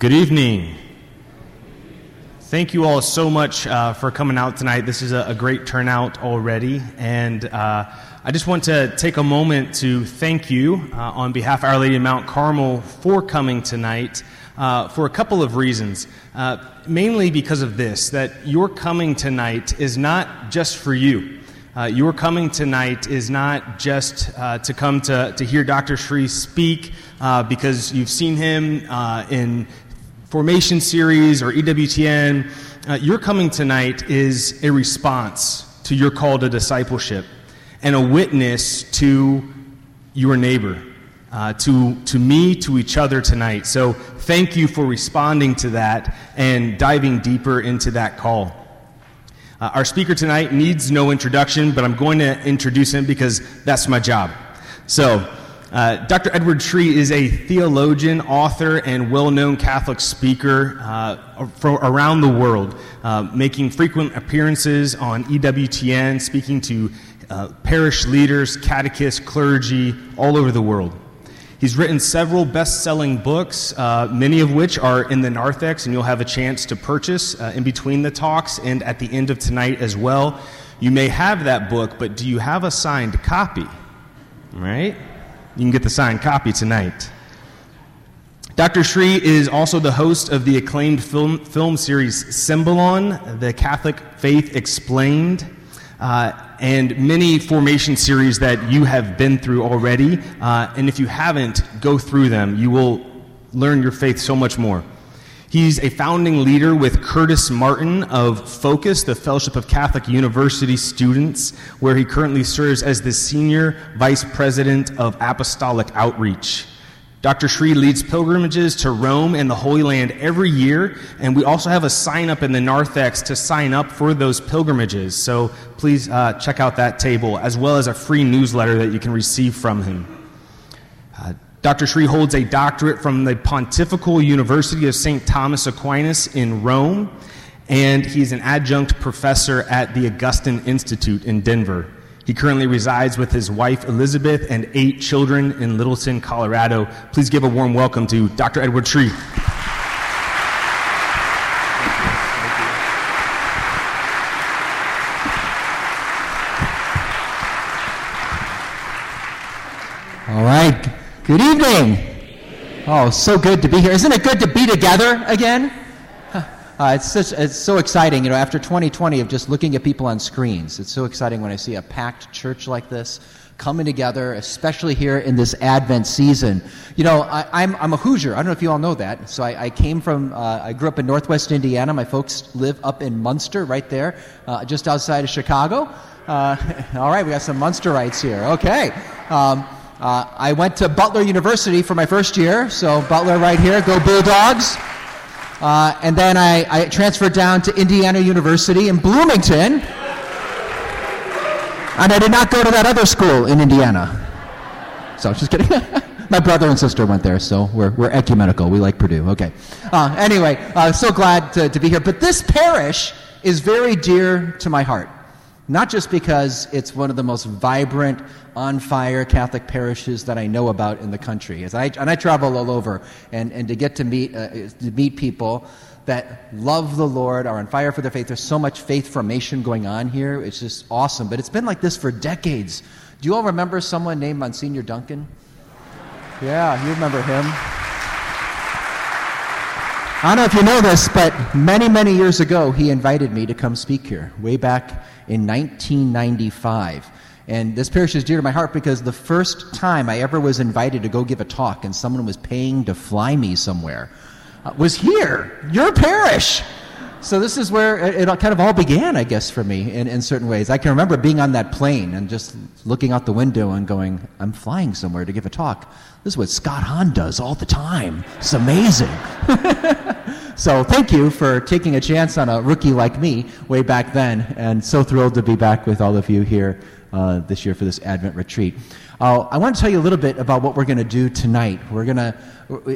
Good evening. Thank you all so much uh, for coming out tonight. This is a, a great turnout already. And uh, I just want to take a moment to thank you uh, on behalf of Our Lady of Mount Carmel for coming tonight uh, for a couple of reasons. Uh, mainly because of this that your coming tonight is not just for you. Uh, your coming tonight is not just to come to, to hear Dr. Sri speak uh, because you've seen him uh, in formation series or EWTN. Uh, your coming tonight is a response to your call to discipleship and a witness to your neighbor, uh, to, to me, to each other tonight. So thank you for responding to that and diving deeper into that call. Uh, our speaker tonight needs no introduction, but I'm going to introduce him because that's my job. So, uh, Dr. Edward Sri is a theologian, author, and well known Catholic speaker uh, from around the world, uh, making frequent appearances on EWTN, speaking to uh, parish leaders, catechists, clergy all over the world. He's written several best selling books, uh, many of which are in the narthex, and you'll have a chance to purchase uh, in between the talks and at the end of tonight as well. You may have that book, but do you have a signed copy? Right? You can get the signed copy tonight. Dr. Sri is also the host of the acclaimed film, film series Symbolon, The Catholic Faith Explained. Uh, and many formation series that you have been through already. Uh, and if you haven't, go through them. You will learn your faith so much more. He's a founding leader with Curtis Martin of Focus, the Fellowship of Catholic University Students, where he currently serves as the Senior Vice President of Apostolic Outreach. Dr. Sri leads pilgrimages to Rome and the Holy Land every year, and we also have a sign up in the narthex to sign up for those pilgrimages. So please uh, check out that table, as well as a free newsletter that you can receive from him. Uh, Dr. Sri holds a doctorate from the Pontifical University of St. Thomas Aquinas in Rome, and he's an adjunct professor at the Augustine Institute in Denver. He currently resides with his wife Elizabeth and eight children in Littleton, Colorado. Please give a warm welcome to Dr. Edward Sri. All right. Good evening. Oh, so good to be here. Isn't it good to be together again? Uh, it's, such, it's so exciting, you know, after 2020 of just looking at people on screens. It's so exciting when I see a packed church like this coming together, especially here in this Advent season. You know, I, am I'm, I'm a Hoosier. I don't know if you all know that. So I, I came from, uh, I grew up in Northwest Indiana. My folks live up in Munster, right there, uh, just outside of Chicago. Uh, all right, we got some Munsterites here. Okay. Um, uh, I went to Butler University for my first year, so Butler right here, go Bulldogs. Uh, and then I, I, transferred down to Indiana University in Bloomington. And I did not go to that other school in Indiana. So, I was just kidding. My brother and sister went there, so we're, we're ecumenical. We like Purdue. Okay. Uh, anyway, uh, so glad to, to be here. But this parish is very dear to my heart. Not just because it's one of the most vibrant, on fire Catholic parishes that I know about in the country. As I, and I travel all over, and, and to get to meet, uh, to meet people that love the Lord, are on fire for their faith. There's so much faith formation going on here. It's just awesome. But it's been like this for decades. Do you all remember someone named Monsignor Duncan? Yeah, you remember him. I don't know if you know this, but many, many years ago, he invited me to come speak here, way back in 1995. And this parish is dear to my heart because the first time I ever was invited to go give a talk and someone was paying to fly me somewhere uh, was here, your parish. So this is where it, it, kind of all began, I guess, for me in, in certain ways. I can remember being on that plane and just looking out the window and going, I'm flying somewhere to give a talk. This is what Scott Hahn does all the time. It's amazing. so thank you for taking a chance on a rookie like me way back then, and so thrilled to be back with all of you here uh, this year for this Advent retreat. Uh, I want to tell you a little bit about what we're going to do tonight. We're going to,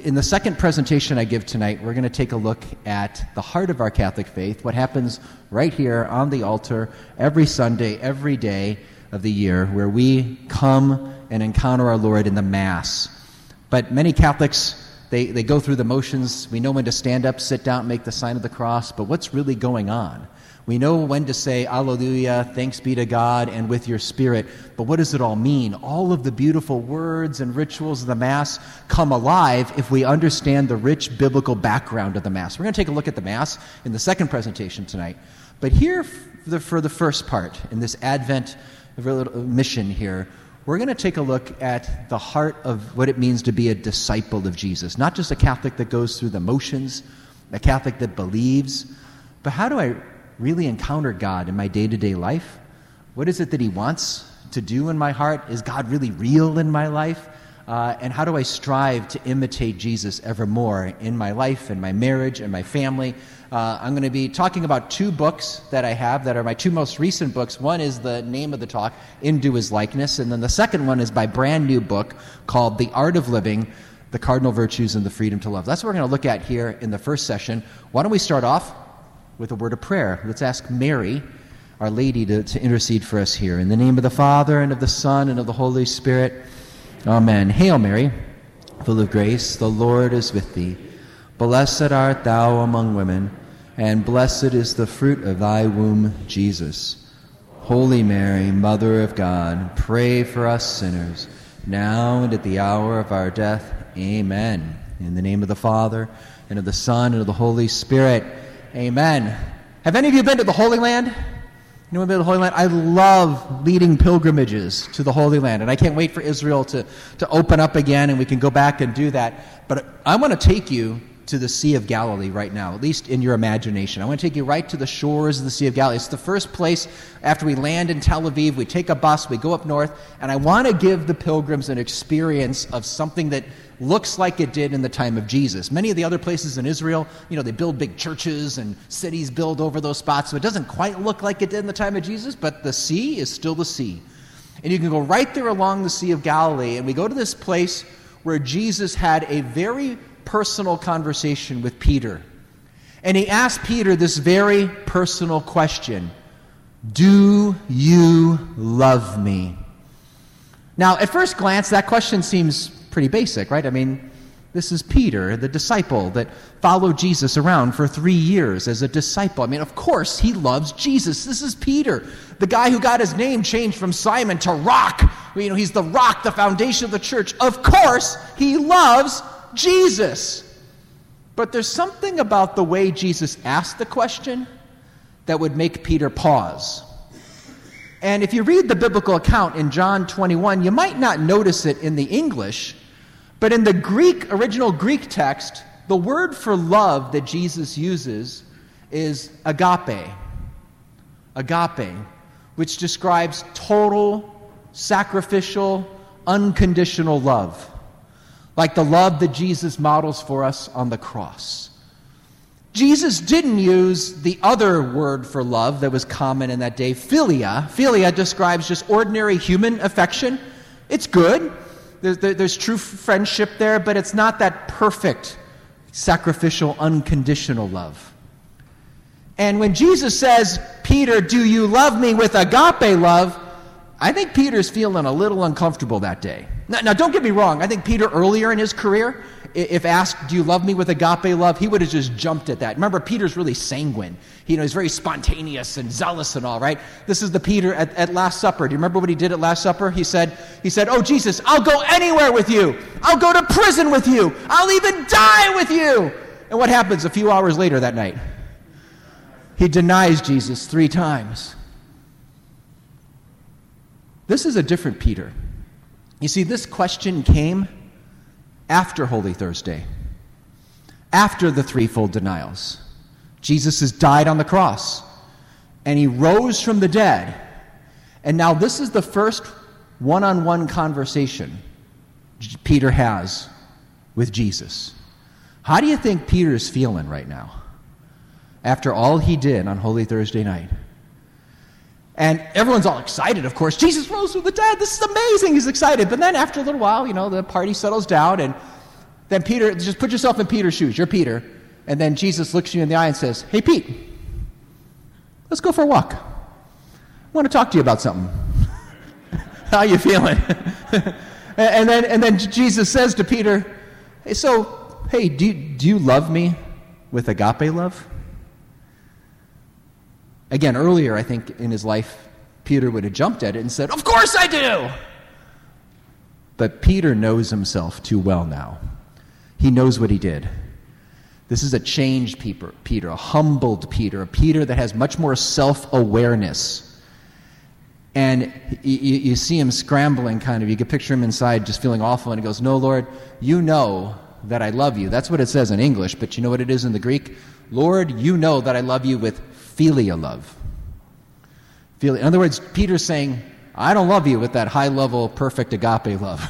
in the second presentation I give tonight, we're going to take a look at the heart of our Catholic faith, what happens right here on the altar every Sunday, every day of the year, where we come and encounter our Lord in the Mass. But many Catholics they, they go through the motions. We know when to stand up, sit down, make the sign of the cross, but what's really going on? We know when to say, Alleluia, thanks be to God, and with your spirit. But what does it all mean? All of the beautiful words and rituals of the Mass come alive if we understand the rich biblical background of the Mass. We're going to take a look at the Mass in the second presentation tonight. But here, for the, first part, in this Advent uh, mission here, we're going to take a look at the heart of what it means to be a disciple of Jesus. Not just a Catholic that goes through the motions, a Catholic that believes, but how do I really encounter God in my day to day life? What is it that He wants to do in my heart? Is God really real in my life? Uh, and how do I strive to imitate Jesus ever more in my life, in my marriage, and my family? Uh, I'm going to be talking about two books that I have that are my two most recent books. One is the name of the talk, Into His Likeness, and then the second one is my brand new book called The Art of Living The Cardinal Virtues and the Freedom to Love. That's what we're going to look at here in the first session. Why don't we start off with a word of prayer. Let's ask Mary, Our Lady, to, to intercede for us here. In the name of the Father, and of the Son, and of the Holy Spirit. Amen. Hail Mary, full of grace, the Lord is with thee. Blessed art thou among women, and blessed is the fruit of thy womb, Jesus. Holy Mary, Mother of God, pray for us sinners, now and at the hour of our death. Amen. In the name of the Father, and of the Son, and of the Holy Spirit. Amen. Have any of you been to the Holy Land? Anyone been to the Holy Land? I love leading pilgrimages to the Holy Land, and I can't wait for Israel to, to open up again and we can go back and do that. But I want to take you to the Sea of Galilee right now, at least in your imagination. I want to take you right to the shores of the Sea of Galilee. It's the first place after we land in Tel Aviv. We take a bus, we go up north, and I want to give the pilgrims an experience of something that looks like it did in the time of Jesus. Many of the other places in Israel, you know, they build big churches and cities build over those spots, so it doesn't quite look like it did in the time of Jesus, but the sea is still the sea. And you can go right there along the Sea of Galilee, and we go to this place where Jesus had a very personal conversation with Peter. And he asked Peter this very personal question Do you love me? Now, at first glance, that question seems pretty basic, right? I mean, this is Peter, the disciple that followed Jesus around for three years as a disciple. I mean, of course, he loves Jesus. This is Peter, the guy who got his name changed from Simon to Rock. You know, he's the rock, the foundation of the church. Of course, he loves Jesus. But there's something about the way Jesus asked the question that would make Peter pause. And if you read the biblical account in John 21, you might not notice it in the English but in the Greek, original Greek text, the word for love that Jesus uses is agape. Agape, which describes total, sacrificial, unconditional love. Like the love that Jesus models for us on the cross. Jesus didn't use the other word for love that was common in that day, philia. Philia describes just ordinary human affection. It's good, there's, there's true friendship there, but it's not that perfect, sacrificial, unconditional love. And when Jesus says, Peter, do you love me with agape love? I think Peter's feeling a little uncomfortable that day. Now, now, don't get me wrong. I think Peter earlier in his career, if asked, Do you love me with agape love? he would have just jumped at that. Remember, Peter's really sanguine. You know, he's very spontaneous and zealous and all, right? This is the Peter at, at Last Supper. Do you remember what he did at Last Supper? He said, he said, Oh, Jesus, I'll go anywhere with you. I'll go to prison with you. I'll even die with you. And what happens a few hours later that night? He denies Jesus three times. This is a different Peter. You see, this question came after Holy Thursday, after the threefold denials. Jesus has died on the cross, and he rose from the dead. And now, this is the first one on one conversation Peter has with Jesus. How do you think Peter is feeling right now after all he did on Holy Thursday night? And everyone's all excited, of course. Jesus rose from the dead. This is amazing. He's excited. But then after a little while, you know, the party settles down, and then Peter, just put yourself in Peter's shoes. You're Peter. And then Jesus looks you in the eye and says, Hey, Pete, let's go for a walk. I want to talk to you about something. How you feeling? and, then, and then Jesus says to Peter, Hey, so, Hey, do do you love me with agape love? Again, earlier, I think in his life, Peter would have jumped at it and said, Of course I do! But Peter knows himself too well now. He knows what he did. This is a changed Peter, a humbled Peter, a Peter that has much more self awareness. And you, you, see him scrambling, kind of. You can picture him inside just feeling awful, and he goes, No, Lord, you know that I love you. That's what it says in English, but you know what it is in the Greek? Lord, you know that I love you with philia love. In other words, Peter's saying, I don't love you with that high level, perfect agape love.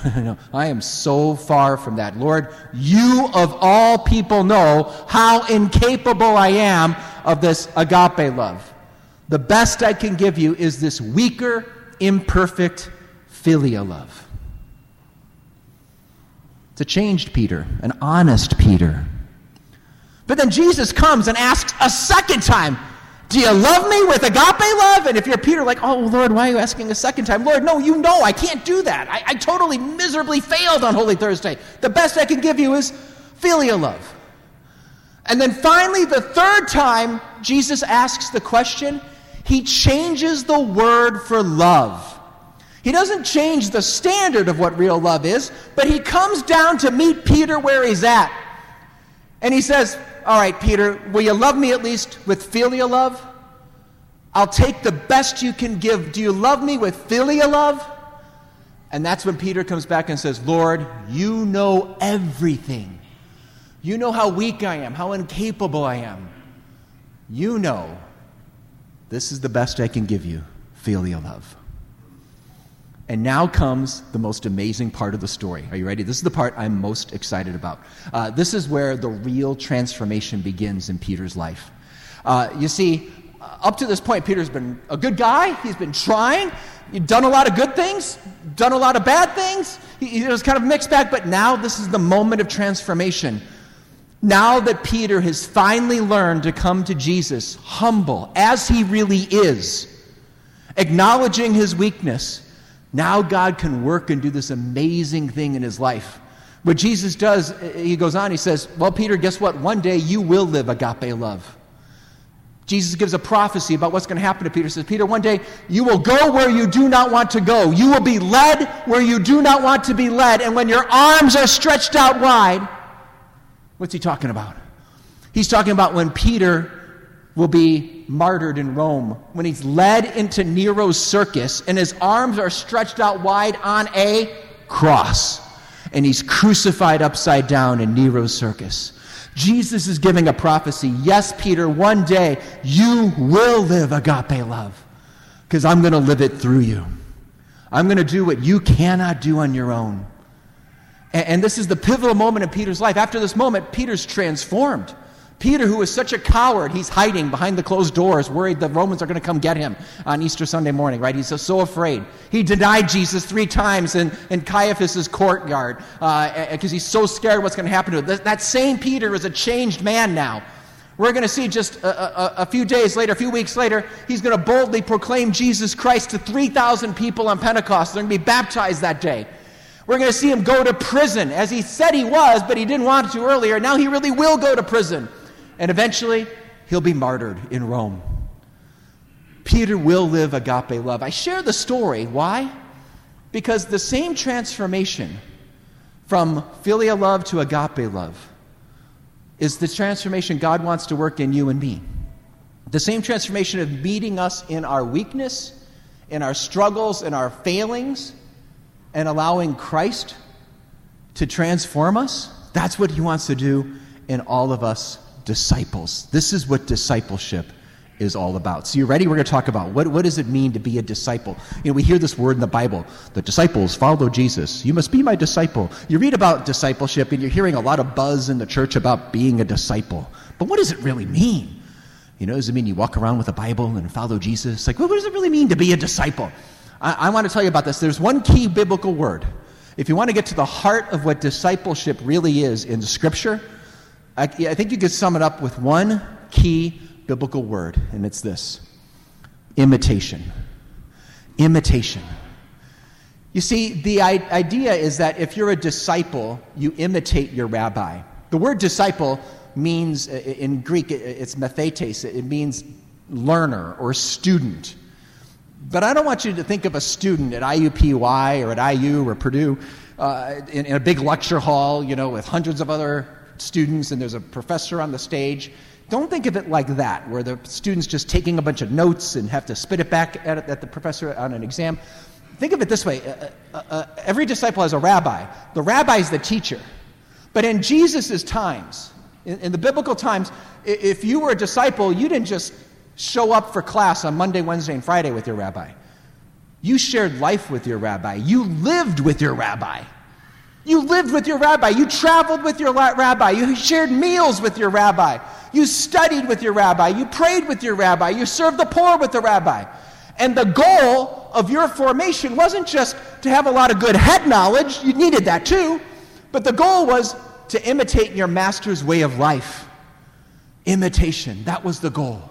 I am so far from that. Lord, you of all people know how incapable I am of this agape love. The best I can give you is this weaker, imperfect philia love. It's a changed Peter, an honest Peter. But then Jesus comes and asks a second time, do you love me with agape love? And if you're Peter, like, oh, Lord, why are you asking a second time? Lord, no, you know I can't do that. I, I totally miserably failed on Holy Thursday. The best I can give you is filial love. And then finally, the third time Jesus asks the question, he changes the word for love. He doesn't change the standard of what real love is, but he comes down to meet Peter where he's at. And he says, all right, Peter, will you love me at least with filial love? I'll take the best you can give. Do you love me with filial love? And that's when Peter comes back and says, Lord, you know everything. You know how weak I am, how incapable I am. You know this is the best I can give you filial love. And now comes the most amazing part of the story. Are you ready? This is the part I'm most excited about. Uh, this is where the real transformation begins in Peter's life. Uh, you see, uh, up to this point, Peter's been a good guy. He's been trying. He's done a lot of good things, done a lot of bad things. He, he was kind of mixed bag, but now this is the moment of transformation. Now that Peter has finally learned to come to Jesus humble as he really is, acknowledging his weakness, now God can work and do this amazing thing in his life. What Jesus does, he goes on, he says, Well, Peter, guess what? One day you will live agape love. Jesus gives a prophecy about what's going to happen to Peter. He says, Peter, one day you will go where you do not want to go. You will be led where you do not want to be led. And when your arms are stretched out wide, what's he talking about? He's talking about when Peter will be martyred in Rome, when he's led into Nero's circus and his arms are stretched out wide on a cross, and he's crucified upside down in Nero's circus. Jesus is giving a prophecy. Yes, Peter, one day you will live agape love because I'm going to live it through you. I'm going to do what you cannot do on your own. And, and this is the pivotal moment in Peter's life. After this moment, Peter's transformed. Peter, who is such a coward, he's hiding behind the closed doors, worried the Romans are going to come get him on Easter Sunday morning, right? He's so, afraid. He denied Jesus three times in, in Caiaphas' courtyard because uh, he's so scared what's going to happen to him. That, that same Peter is a changed man now. We're going to see just a, a, a, few days later, a few weeks later, he's going to boldly proclaim Jesus Christ to 3,000 people on Pentecost. They're going to be baptized that day. We're going to see him go to prison, as he said he was, but he didn't want to earlier. Now he really will go to prison and eventually he'll be martyred in Rome. Peter will live agape love. I share the story. Why? Because the same transformation from filial love to agape love is the transformation God wants to work in you and me. The same transformation of meeting us in our weakness, in our struggles, in our failings, and allowing Christ to transform us. That's what He wants to do in all of us disciples. This is what discipleship is all about. So, you ready? We're going to talk about what, what does it mean to be a disciple? You know, we hear this word in the Bible the disciples follow Jesus. You must be my disciple. You read about discipleship and you're hearing a lot of buzz in the church about being a disciple. But what does it really mean? You know, does it mean you walk around with a Bible and follow Jesus? Like, well, what does it really mean to be a disciple? I, I want to tell you about this. There's one key biblical word. If you want to get to the heart of what discipleship really is in Scripture, I, I think you could sum it up with one key biblical word, and it's this imitation. Imitation. You see, the idea is that if you're a disciple, you imitate your rabbi. The word disciple means, in Greek, it's mathetes, it means learner or student. But I don't want you to think of a student at IUPUI or at IU or Purdue uh, in, in a big lecture hall, you know, with hundreds of other students and there's a professor on the stage. Don't think of it like that, where the student's just taking a bunch of notes and have to spit it back at, at the professor on an exam. Think of it this way uh, uh, uh every disciple has a rabbi. The rabbi is the teacher. But in Jesus' times, in, in the biblical times, if you were a disciple, you didn't just show up for class on Monday, Wednesday, and Friday with your rabbi. You shared life with your rabbi. You lived with your rabbi. You lived with your rabbi. You traveled with your rabbi. You shared meals with your rabbi. You studied with your rabbi. You prayed with your rabbi. You served the poor with the rabbi. And the goal of your formation wasn't just to have a lot of good head knowledge, you needed that too, but the goal was to imitate your master's way of life. Imitation, that was the goal.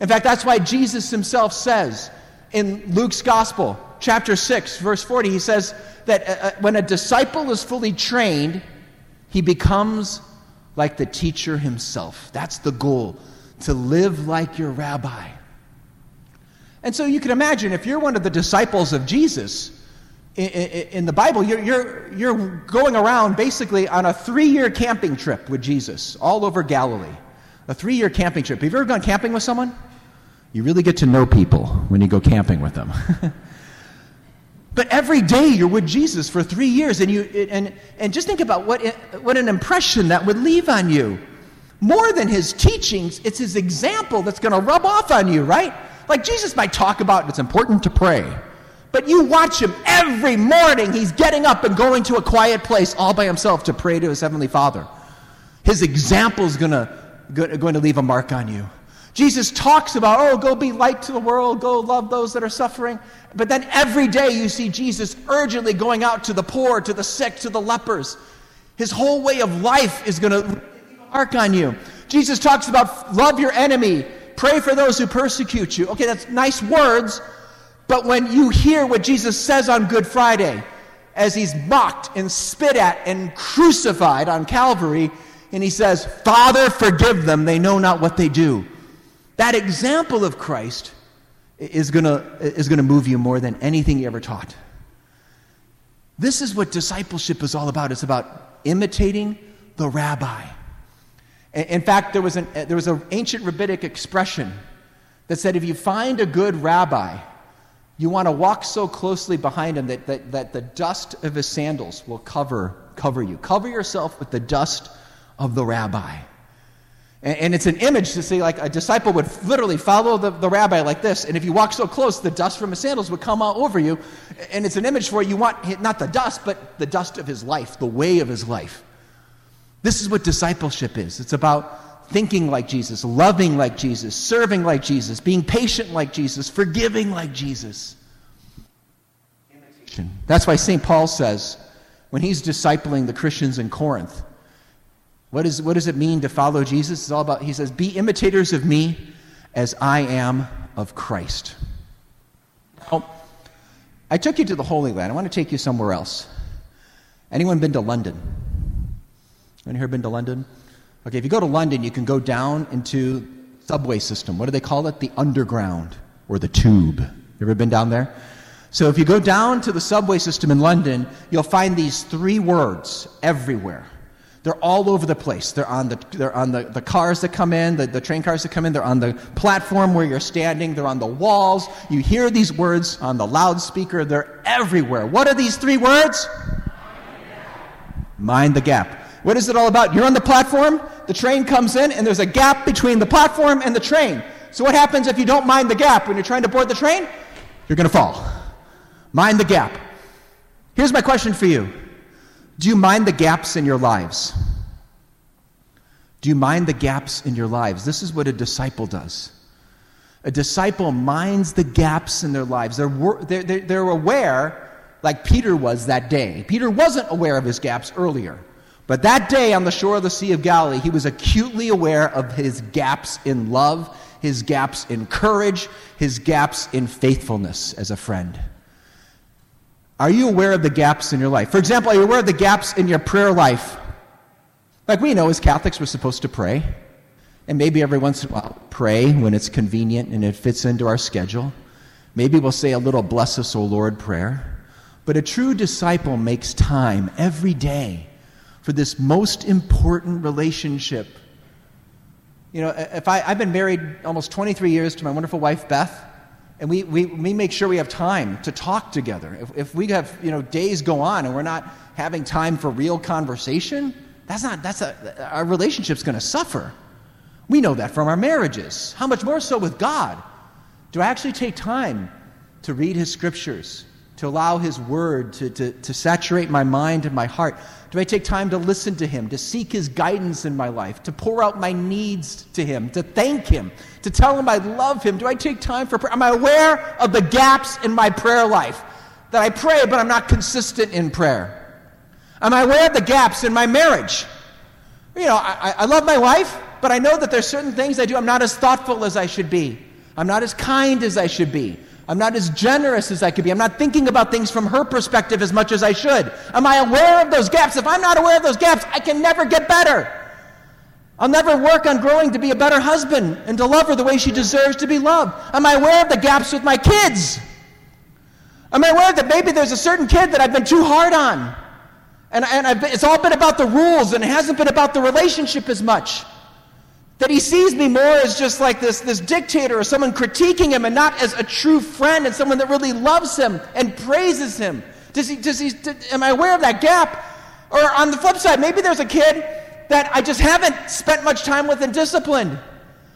In fact, that's why Jesus himself says in Luke's Gospel, chapter 6, verse 40, he says that uh, uh, when a disciple is fully trained, he becomes like the teacher himself. That's the goal, to live like your rabbi. And so you can imagine if you're one of the disciples of Jesus in, in, in the Bible, you're, you're, you're going around basically on a three year camping trip with Jesus all over Galilee. A three year camping trip. Have you ever gone camping with someone? You really get to know people when you go camping with them. but every day you're with Jesus for three years, and, you, and, and just think about what, what an impression that would leave on you. More than his teachings, it's his example that's going to rub off on you, right? Like Jesus might talk about it's important to pray, but you watch him every morning. He's getting up and going to a quiet place all by himself to pray to his heavenly Father. His example is going to, going to leave a mark on you. Jesus talks about, oh, go be light to the world, go love those that are suffering. But then every day you see Jesus urgently going out to the poor, to the sick, to the lepers. His whole way of life is going to mark on you. Jesus talks about love your enemy, pray for those who persecute you. Okay, that's nice words, but when you hear what Jesus says on Good Friday, as he's mocked and spit at and crucified on Calvary, and he says, Father, forgive them, they know not what they do. That example of Christ is going to is going to move you more than anything you ever taught. This is what discipleship is all about. It's about imitating the rabbi. In fact, there was an there was an ancient rabbinic expression that said if you find a good rabbi, you want to walk so closely behind him that, that, that the dust of his sandals will cover, cover you. Cover yourself with the dust of the rabbi. And, and it's an image to see, like, a disciple would literally follow the, the rabbi like this, and if you walk so close, the dust from his sandals would come all over you. And it's an image for you want not the dust, but the dust of his life, the way of his life. This is what discipleship is it's about thinking like Jesus, loving like Jesus, serving like Jesus, being patient like Jesus, forgiving like Jesus. That's why St. Paul says, when he's discipling the Christians in Corinth, what, is, what does it mean to follow Jesus? It's all about, he says, be imitators of me as I am of Christ. Now, I took you to the Holy Land. I want to take you somewhere else. Anyone been to London? Anyone here been to London? Okay, if you go to London, you can go down into subway system. What do they call it? The underground or the tube. You ever been down there? So if you go down to the subway system in London, you'll find these three words everywhere. They're all over the place. They're on the, they're on the, the cars that come in, the, the train cars that come in. They're on the platform where you're standing. They're on the walls. You hear these words on the loudspeaker. They're everywhere. What are these three words? Mind the gap. What is it all about? You're on the platform, the train comes in, and there's a gap between the platform and the train. So, what happens if you don't mind the gap when you're trying to board the train? You're going to fall. Mind the gap. Here's my question for you do you mind the gaps in your lives? Do you mind the gaps in your lives? This is what a disciple does. A disciple minds the gaps in their lives. They're, they're, they're aware, like Peter was that day. Peter wasn't aware of his gaps earlier. But that day on the shore of the Sea of Galilee, he was acutely aware of his gaps in love, his gaps in courage, his gaps in faithfulness as a friend. Are you aware of the gaps in your life? For example, are you aware of the gaps in your prayer life? Like we know as Catholics, we're supposed to pray. And maybe every once in a while, pray when it's convenient and it fits into our schedule. Maybe we'll say a little Bless us, O Lord prayer. But a true disciple makes time every day for this most important relationship. You know, if I, I've been married almost 23 years to my wonderful wife, Beth, and we, we, we make sure we have time to talk together. If, if we have, you know, days go on and we're not having time for real conversation, that's not, that's a, our relationship's going to suffer. We know that from our marriages. How much more so with God? Do I actually take time to read His scriptures, to allow His word to, to, to saturate my mind and my heart? Do I take time to listen to Him, to seek His guidance in my life, to pour out my needs to Him, to thank Him, to tell Him I love Him? Do I take time for prayer? Am I aware of the gaps in my prayer life? That I pray, but I'm not consistent in prayer? Am I aware of the gaps in my marriage? You know, I, I love my wife, but I know that there's certain things I do I'm not as thoughtful as I should be. I'm not as kind as I should be. I'm not as generous as I could be. I'm not thinking about things from her perspective as much as I should. Am I aware of those gaps? If I'm not aware of those gaps, I can never get better. I'll never work on growing to be a better husband and to love her the way she deserves to be loved. Am I aware of the gaps with my kids? Am I aware that maybe there's a certain kid that I've been too hard on? And, and been, it's all been about the rules and it hasn't been about the relationship as much. That he sees me more as just like this, this dictator or someone critiquing him and not as a true friend and someone that really loves him and praises him. Does he, does he, am I aware of that gap? Or on the flip side, maybe there's a kid that I just haven't spent much time with and disciplined.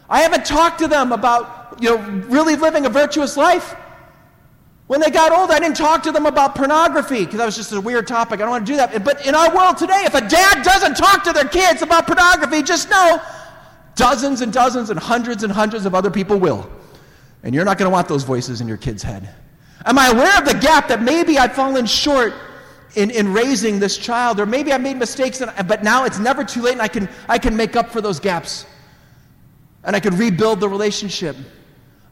I haven't talked to them about, you know, really living a virtuous life. When they got old, I didn't talk to them about pornography because that was just a weird topic. I don't want to do that. But in our world today, if a dad doesn't talk to their kids about pornography, just know dozens and dozens and hundreds and hundreds of other people will. And you're not going to want those voices in your kid's head. Am I aware of the gap that maybe I've fallen short in, in raising this child? Or maybe I made mistakes, and, but now it's never too late and I can, I can make up for those gaps. And I can rebuild the relationship.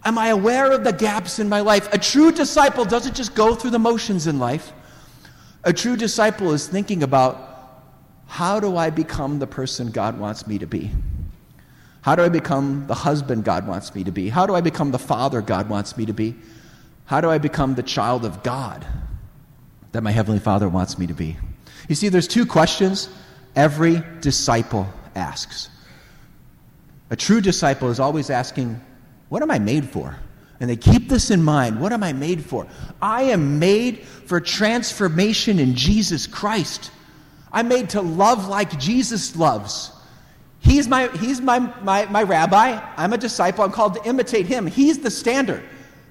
Am I aware of the gaps in my life? A true disciple doesn't just go through the motions in life. A true disciple is thinking about how do I become the person God wants me to be? How do I become the husband God wants me to be? How do I become the father God wants me to be? How do I become the child of God that my Heavenly Father wants me to be? You see, there's two questions every disciple asks. A true disciple is always asking, What am I made for? And they keep this in mind. What am I made for? I am made for transformation in Jesus Christ. I'm made to love like Jesus loves. He's, my, he's my, my, my rabbi. I'm a disciple. I'm called to imitate him. He's the standard.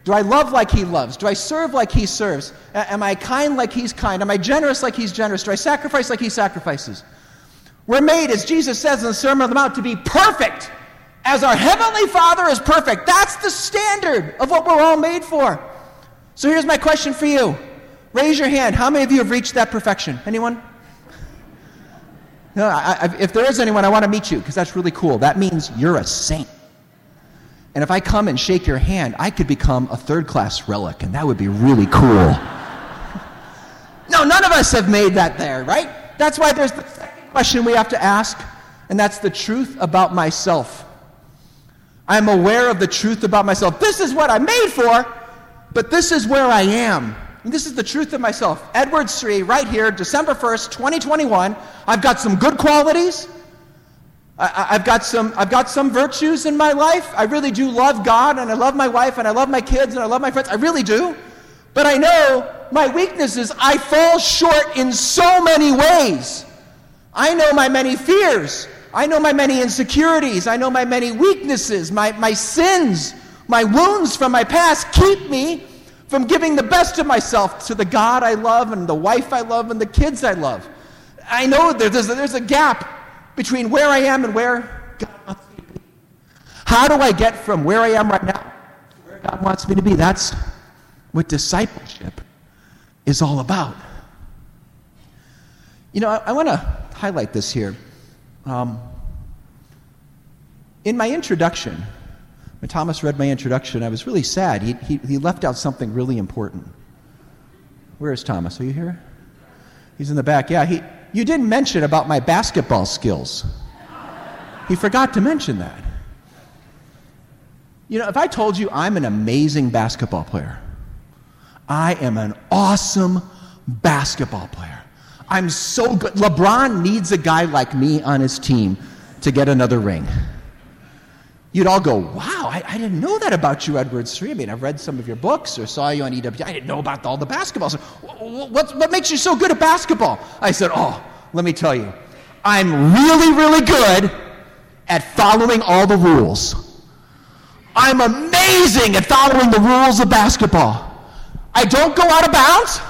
Do I love like he loves? Do I serve like he serves? Am I kind like he's kind? Am I generous like he's generous? Do I sacrifice like he sacrifices? We're made, as Jesus says in the Sermon on the Mount, to be perfect as our Heavenly Father is perfect. That's the standard of what we're all made for. So here's my question for you. Raise your hand. How many of you have reached that perfection? Anyone? No, I, I, if there is anyone, I want to meet you because that's really cool. That means you're a saint. And if I come and shake your hand, I could become a third class relic, and that would be really cool. no, none of us have made that there, right? That's why there's the second question we have to ask, and that's the truth about myself. I'm aware of the truth about myself. This is what I'm made for, but this is where I am. And this is the truth of myself. Edward Sri, right here, December 1st, 2021. I've got some good qualities. I, have got some, I've got some virtues in my life. I really do love God, and I love my wife, and I love my kids, and I love my friends. I really do. But I know my weaknesses, I fall short in so many ways. I know my many fears. I know my many insecurities. I know my many weaknesses, my, my sins, my wounds from my past keep me from giving the best of myself to the God I love and the wife I love and the kids I love. I know there's a, there's a gap between where I am and where God wants me to be. How do I get from where I am right now to where God wants me to be? That's what discipleship is all about. You know, I, I want to highlight this here. Um, in my introduction, when Thomas read my introduction, I was really sad. He, he, he left out something really important. Where is Thomas? Are you here? He's in the back. Yeah, he, you didn't mention about my basketball skills. He forgot to mention that. You know, if I told you I'm an amazing basketball player, I am an awesome basketball player. I'm so good. LeBron needs a guy like me on his team to get another ring. You'd all go, wow, I, I didn't know that about you, Edward Sri. I mean, I've read some of your books or saw you on EW. I didn't know about all the basketball. So, what, what makes you so good at basketball? I said, oh, let me tell you, I'm really, really good at following all the rules. I'm amazing at following the rules of basketball. I don't go out of bounds.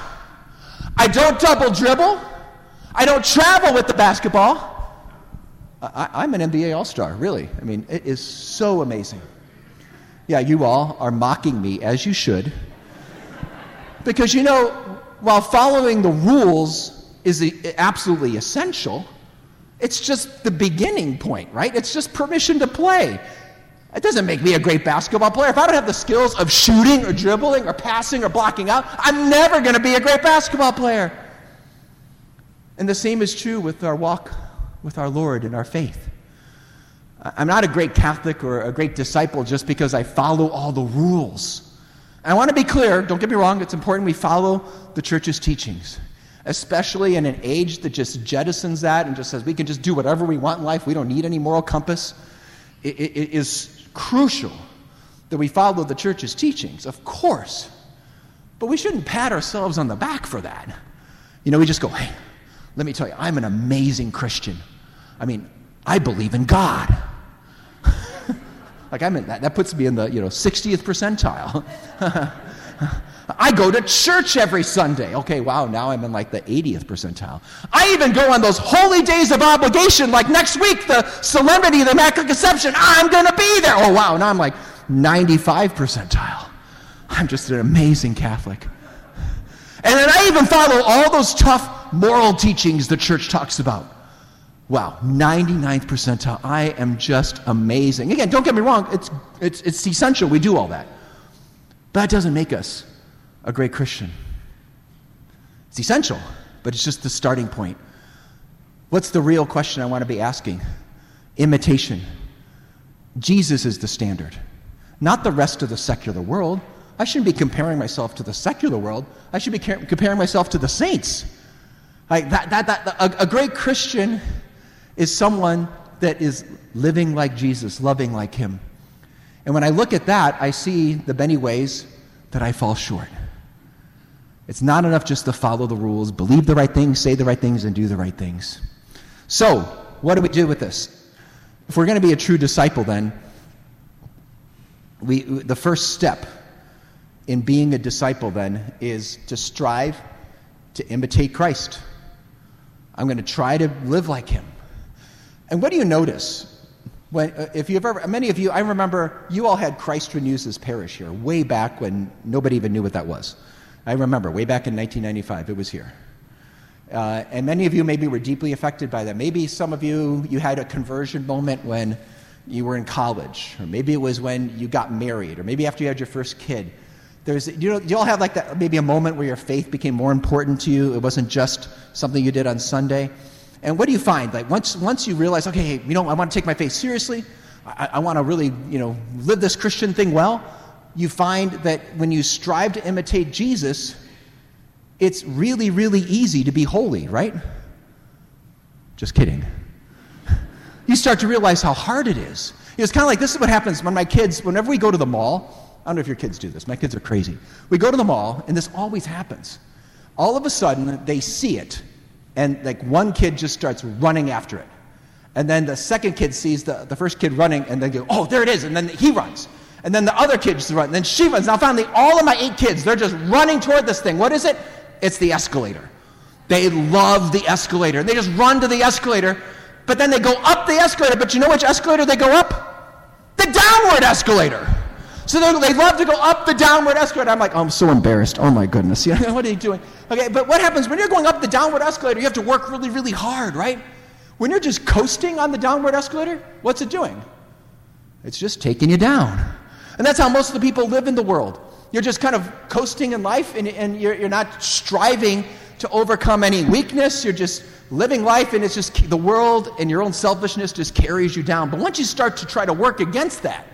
I don't double dribble. I don't travel with the basketball. I, am an NBA All Star, really. I mean, it is so amazing. Yeah, you all are mocking me, as you should. Because, you know, while following the rules is absolutely essential, it's just the beginning point, right? It's just permission to play. It doesn't make me a great basketball player. If I don't have the skills of shooting or dribbling or passing or blocking out, I'm never going to be a great basketball player. And the same is true with our walk with our Lord and our faith. I'm not a great Catholic or a great disciple just because I follow all the rules. I want to be clear, don't get me wrong, it's important we follow the church's teachings, especially in an age that just jettisons that and just says we can just do whatever we want in life, we don't need any moral compass. it, it, it is crucial that we follow the church's teachings, of course. But we shouldn't pat ourselves on the back for that. You know, we just go, hey, let me tell you, I'm an amazing Christian. I mean, I believe in God. like I'm in that. That puts me in the, you know, 60th percentile. I go to church every Sunday. Okay, wow, now I'm in like the 80th percentile. I even go on those holy days of obligation, like next week, the solemnity of the Immaculate Conception. I'm going to be there. Oh, wow, now I'm like 95 percentile. I'm just an amazing Catholic. And then I even follow all those tough moral teachings the church talks about. Wow, 99th percentile. I am just amazing. Again, don't get me wrong, it's, it's, it's essential we do all that. But that doesn't make us a great Christian. It's essential, but it's just the starting point. What's the real question I want to be asking? Imitation. Jesus is the standard, not the rest of the secular world. I shouldn't be comparing myself to the secular world. I should be comparing myself to the saints. Like that, that, that, a, a great Christian is someone that is living like Jesus, loving like Him. And when I look at that, I see the many ways that I fall short. It's not enough just to follow the rules, believe the right things, say the right things, and do the right things. So, what do we do with this? If we're going to be a true disciple, then, we, the first step in being a disciple, then, is to strive to imitate Christ. I'm going to try to live like him. And what do you notice? When, uh, if you've ever, many of you, I remember you all had Christ Renews His Parish here way back when nobody even knew what that was. I remember way back in 1995, it was here. Uh, and many of you maybe were deeply affected by that. Maybe some of you, you had a conversion moment when you were in college, or maybe it was when you got married, or maybe after you had your first kid. There's, you know, you all have like that, maybe a moment where your faith became more important to you. It wasn't just something you did on Sunday. And what do you find? Like once, once you realize, okay, you know, I want to take my faith seriously. I, I want to really, you know, live this Christian thing well you find that when you strive to imitate Jesus, it's really, really easy to be holy, right? Just kidding. You start to realize how hard it is. It's kind of like this is what happens when my kids, whenever we go to the mall, I don't know if your kids do this, my kids are crazy. We go to the mall, and this always happens. All of a sudden, they see it, and like one kid just starts running after it. And then the second kid sees the, the first kid running, and they go, oh, there it is, and then he runs. And then the other kids run. And then she runs. Now finally, all of my eight kids, they're just running toward this thing. What is it? It's the escalator. They love the escalator. And They just run to the escalator, but then they go up the escalator. But you know which escalator they go up? The downward escalator. So they love to go up the downward escalator. I'm like, oh, I'm so embarrassed. Oh my goodness. What are you doing? Okay, but what happens when you're going up the downward escalator? You have to work really, really hard, right? When you're just coasting on the downward escalator, what's it doing? It's just taking you down. And that's how most of the people live in the world. You're just kind of coasting in life and, and you're, you're not striving to overcome any weakness. You're just living life, and it's just the world and your own selfishness just carries you down. But once you start to try to work against that,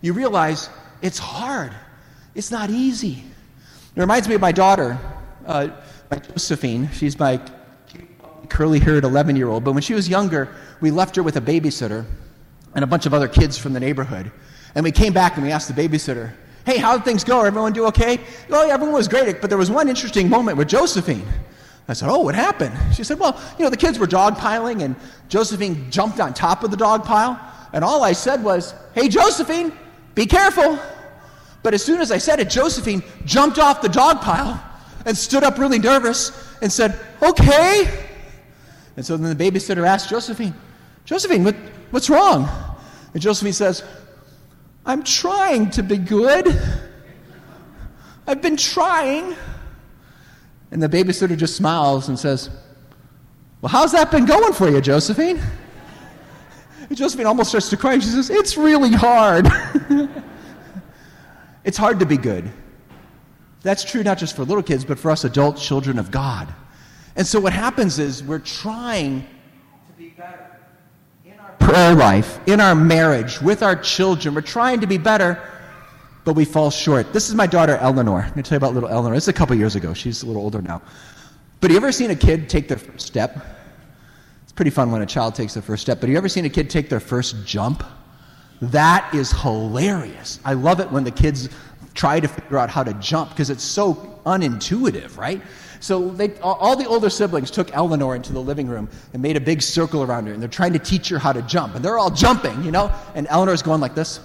you realize it's hard. It's not easy. It reminds me of my daughter, uh, my Josephine. She's my curly haired 11 year old. But when she was younger, we left her with a babysitter and a bunch of other kids from the neighborhood. And we came back and we asked the babysitter, Hey, how did things go? Everyone do okay? Oh, yeah, everyone was great. But there was one interesting moment with Josephine. I said, Oh, what happened? She said, Well, you know, the kids were dogpiling, and Josephine jumped on top of the dog pile. And all I said was, Hey, Josephine, be careful. But as soon as I said it, Josephine jumped off the dog pile and stood up really nervous and said, Okay. And so then the babysitter asked Josephine, Josephine, what, what's wrong? And Josephine says, I'm trying to be good. I've been trying. And the babysitter just smiles and says, Well, how's that been going for you, Josephine? Josephine almost starts to cry. She says, It's really hard. it's hard to be good. That's true not just for little kids, but for us adult children of God. And so what happens is we're trying to be better in our prayer life, in our marriage, with our children. We're trying to be better, but we fall short. This is my daughter Eleanor. I'm going to tell you about little Eleanor. This is a couple years ago. She's a little older now. But have you ever seen a kid take their first step? Pretty fun when a child takes their first step. But have you ever seen a kid take their first jump? That is hilarious. I love it when the kids try to figure out how to jump because it's so unintuitive, right? So they, all the older siblings took Eleanor into the living room and made a big circle around her, and they're trying to teach her how to jump. And they're all jumping, you know, and Eleanor's going like this.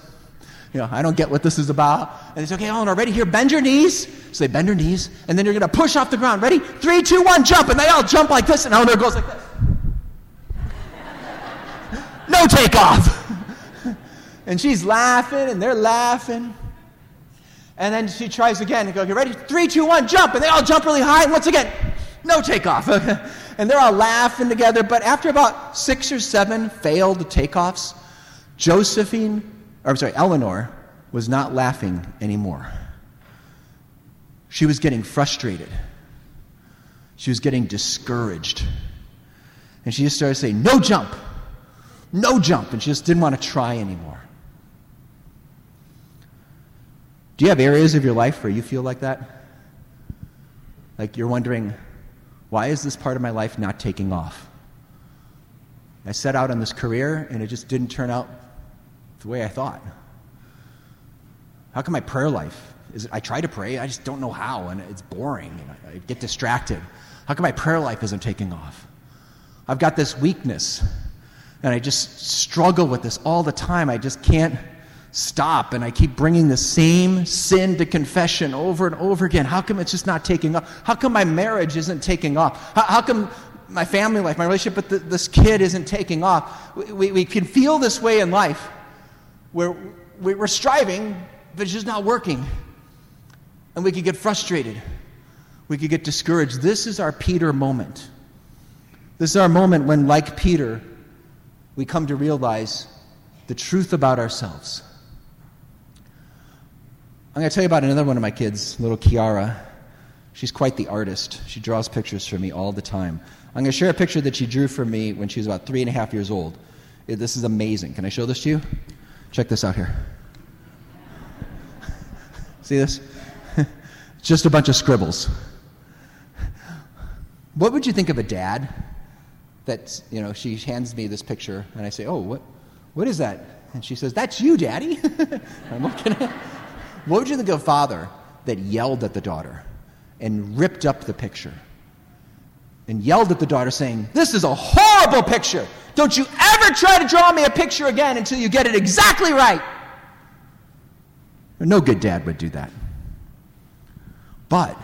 You know, I don't get what this is about. And they say, okay, Eleanor, ready? Here, bend your knees. So they bend her knees, and then you're going to push off the ground. Ready? Three, two, one, jump. And they all jump like this, and Eleanor goes like this. No takeoff. and she's laughing, and they're laughing. And then she tries again and go, "You ready? Three, two, one, jump!" And they all jump really high. And once again, no takeoff. and they're all laughing together. But after about six or seven failed takeoffs, Josephine, or I'm sorry, Eleanor, was not laughing anymore. She was getting frustrated. She was getting discouraged. And she just started saying, No jump! No jump! And she just didn't want to try anymore. Do you have areas of your life where you feel like that? Like you're wondering, why is this part of my life not taking off? I set out on this career and it just didn't turn out the way I thought. How come my prayer life is I try to pray, I just don't know how, and it's boring, and I, I get distracted. How come my prayer life isn't taking off? I've got this weakness, and I just struggle with this all the time. I just can't stop and I keep bringing the same sin to confession over and over again? How come it's just not taking off? How come my marriage isn't taking off? How, how come my family life, my relationship with the, this kid isn't taking off? We, we, we, can feel this way in life where we're striving, but it's just not working. And we could get frustrated. We could get discouraged. This is our Peter moment. This is our moment when, like Peter, we come to realize the truth about ourselves. I'm going to tell you about another one of my kids, little Kiara. She's quite the artist. She draws pictures for me all the time. I'm going to share a picture that she drew for me when she was about three and a half years old. This is amazing. Can I show this to you? Check this out here. See this? Just a bunch of scribbles. What would you think of a dad that, you know, she hands me this picture and I say, oh, what, what is that? And she says, that's you, daddy. I'm looking at what would you think of a father that yelled at the daughter and ripped up the picture? And yelled at the daughter, saying, This is a horrible picture. Don't you ever try to draw me a picture again until you get it exactly right. No good dad would do that. But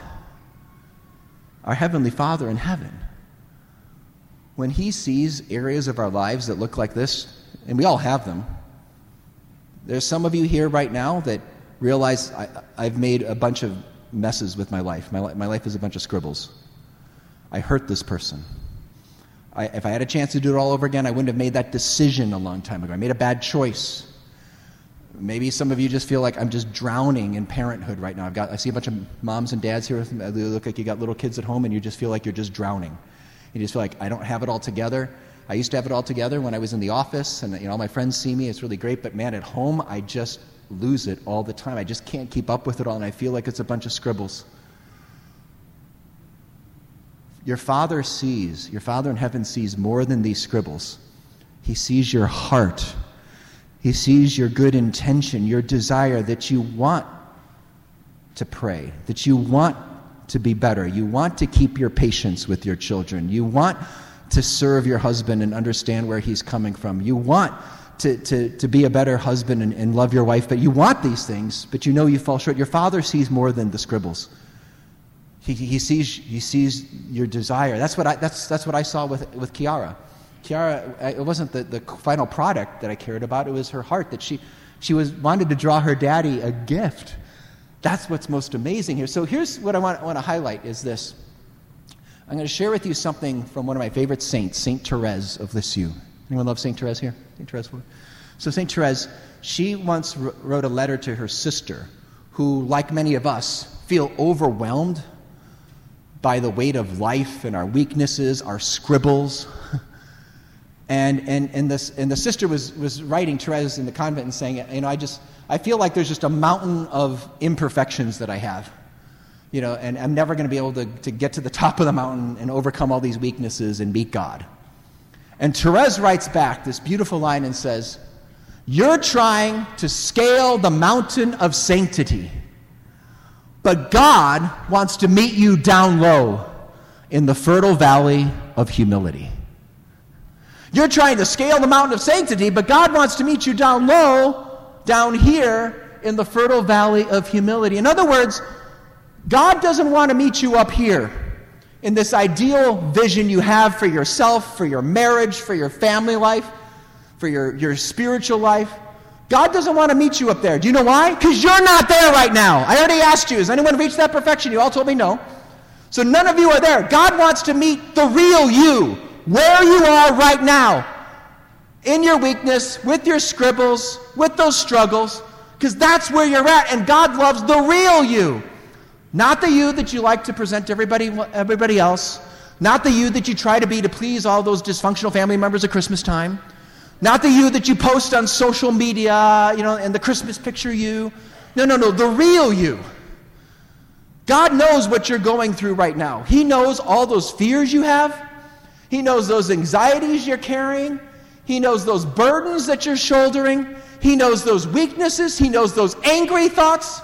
our Heavenly Father in heaven, when He sees areas of our lives that look like this, and we all have them, there's some of you here right now that realize I, I've made a bunch of messes with my life. My, my life is a bunch of scribbles. I hurt this person. I, if I had a chance to do it all over again, I wouldn't have made that decision a long time ago. I made a bad choice. maybe some of you just feel like I'm just drowning in parenthood right now. I've got, I see a bunch of moms and dads here. They look like you got little kids at home, and you just feel like you're just drowning. You just feel like I don't have it all together. I used to have it all together when I was in the office, and you know, all my friends see me. It's really great, but man, at home, I just lose it all the time. I just can't keep up with it all, and I feel like it's a bunch of scribbles. Your Father sees, your Father in heaven sees more than these scribbles. He sees your heart. He sees your good intention, your desire that you want to pray, that you want to be better. You want to keep your patience with your children. You want to serve your husband and understand where he's coming from. You want to, to, to be a better husband and, and love your wife, but you want these things, but you know you fall short. Your father sees more than the scribbles. He, he, sees, he sees your desire. That's what I, that's, that's what I saw with, with Kiara. Kiara, it wasn't the, the final product that I cared about, it was her heart that she, she was, wanted to draw her daddy a gift. That's what's most amazing here. So here's what I want, want to highlight is this. I'm going to share with you something from one of my favorite saints, Saint Therese of Lisieux. Anyone love Saint Therese here? Saint Therese. So Saint Therese, she once wrote a letter to her sister, who, like many of us, feel overwhelmed by the weight of life and our weaknesses, our scribbles. and, and, and, this, and the sister was, was writing Therese in the convent and saying, you know, I just, I feel like there's just a mountain of imperfections that I have. You know, and I'm never going to be able to, to get to the top of the mountain and overcome all these weaknesses and meet God. And Therese writes back this beautiful line and says, You're trying to scale the mountain of sanctity, but God wants to meet you down low in the fertile valley of humility. You're trying to scale the mountain of sanctity, but God wants to meet you down low down here in the fertile valley of humility. In other words, God doesn't want to meet you up here in this ideal vision you have for yourself, for your marriage, for your family life, for your, your spiritual life. God doesn't want to meet you up there. Do you know why? Because you're not there right now. I already asked you, has anyone reached that perfection? You all told me no. So none of you are there. God wants to meet the real you, where you are right now in your weakness, with your scribbles, with those struggles, because that's where you're at. And God loves the real you. Not the you that you like to present to everybody, everybody else. Not the you that you try to be to please all those dysfunctional family members at Christmas time. Not the you that you post on social media, you know, and the Christmas picture you. No, no, no, the real you. God knows what you're going through right now. He knows all those fears you have. He knows those anxieties you're carrying. He knows those burdens that you're shouldering. He knows those weaknesses. He knows those angry thoughts,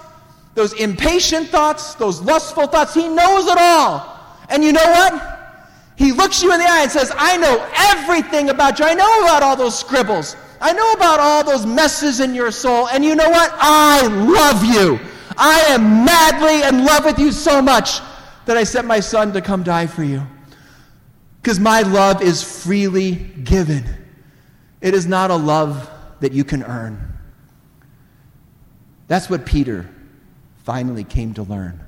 those impatient thoughts, those lustful thoughts. He knows it all. And you know what? He looks you in the eye and says, I know everything about you. I know about all those scribbles. I know about all those messes in your soul. And you know what? I love you. I am madly in love with you so much that I sent my son to come die for you. Because my love is freely given. It is not a love that you can earn. That's what Peter finally came to learn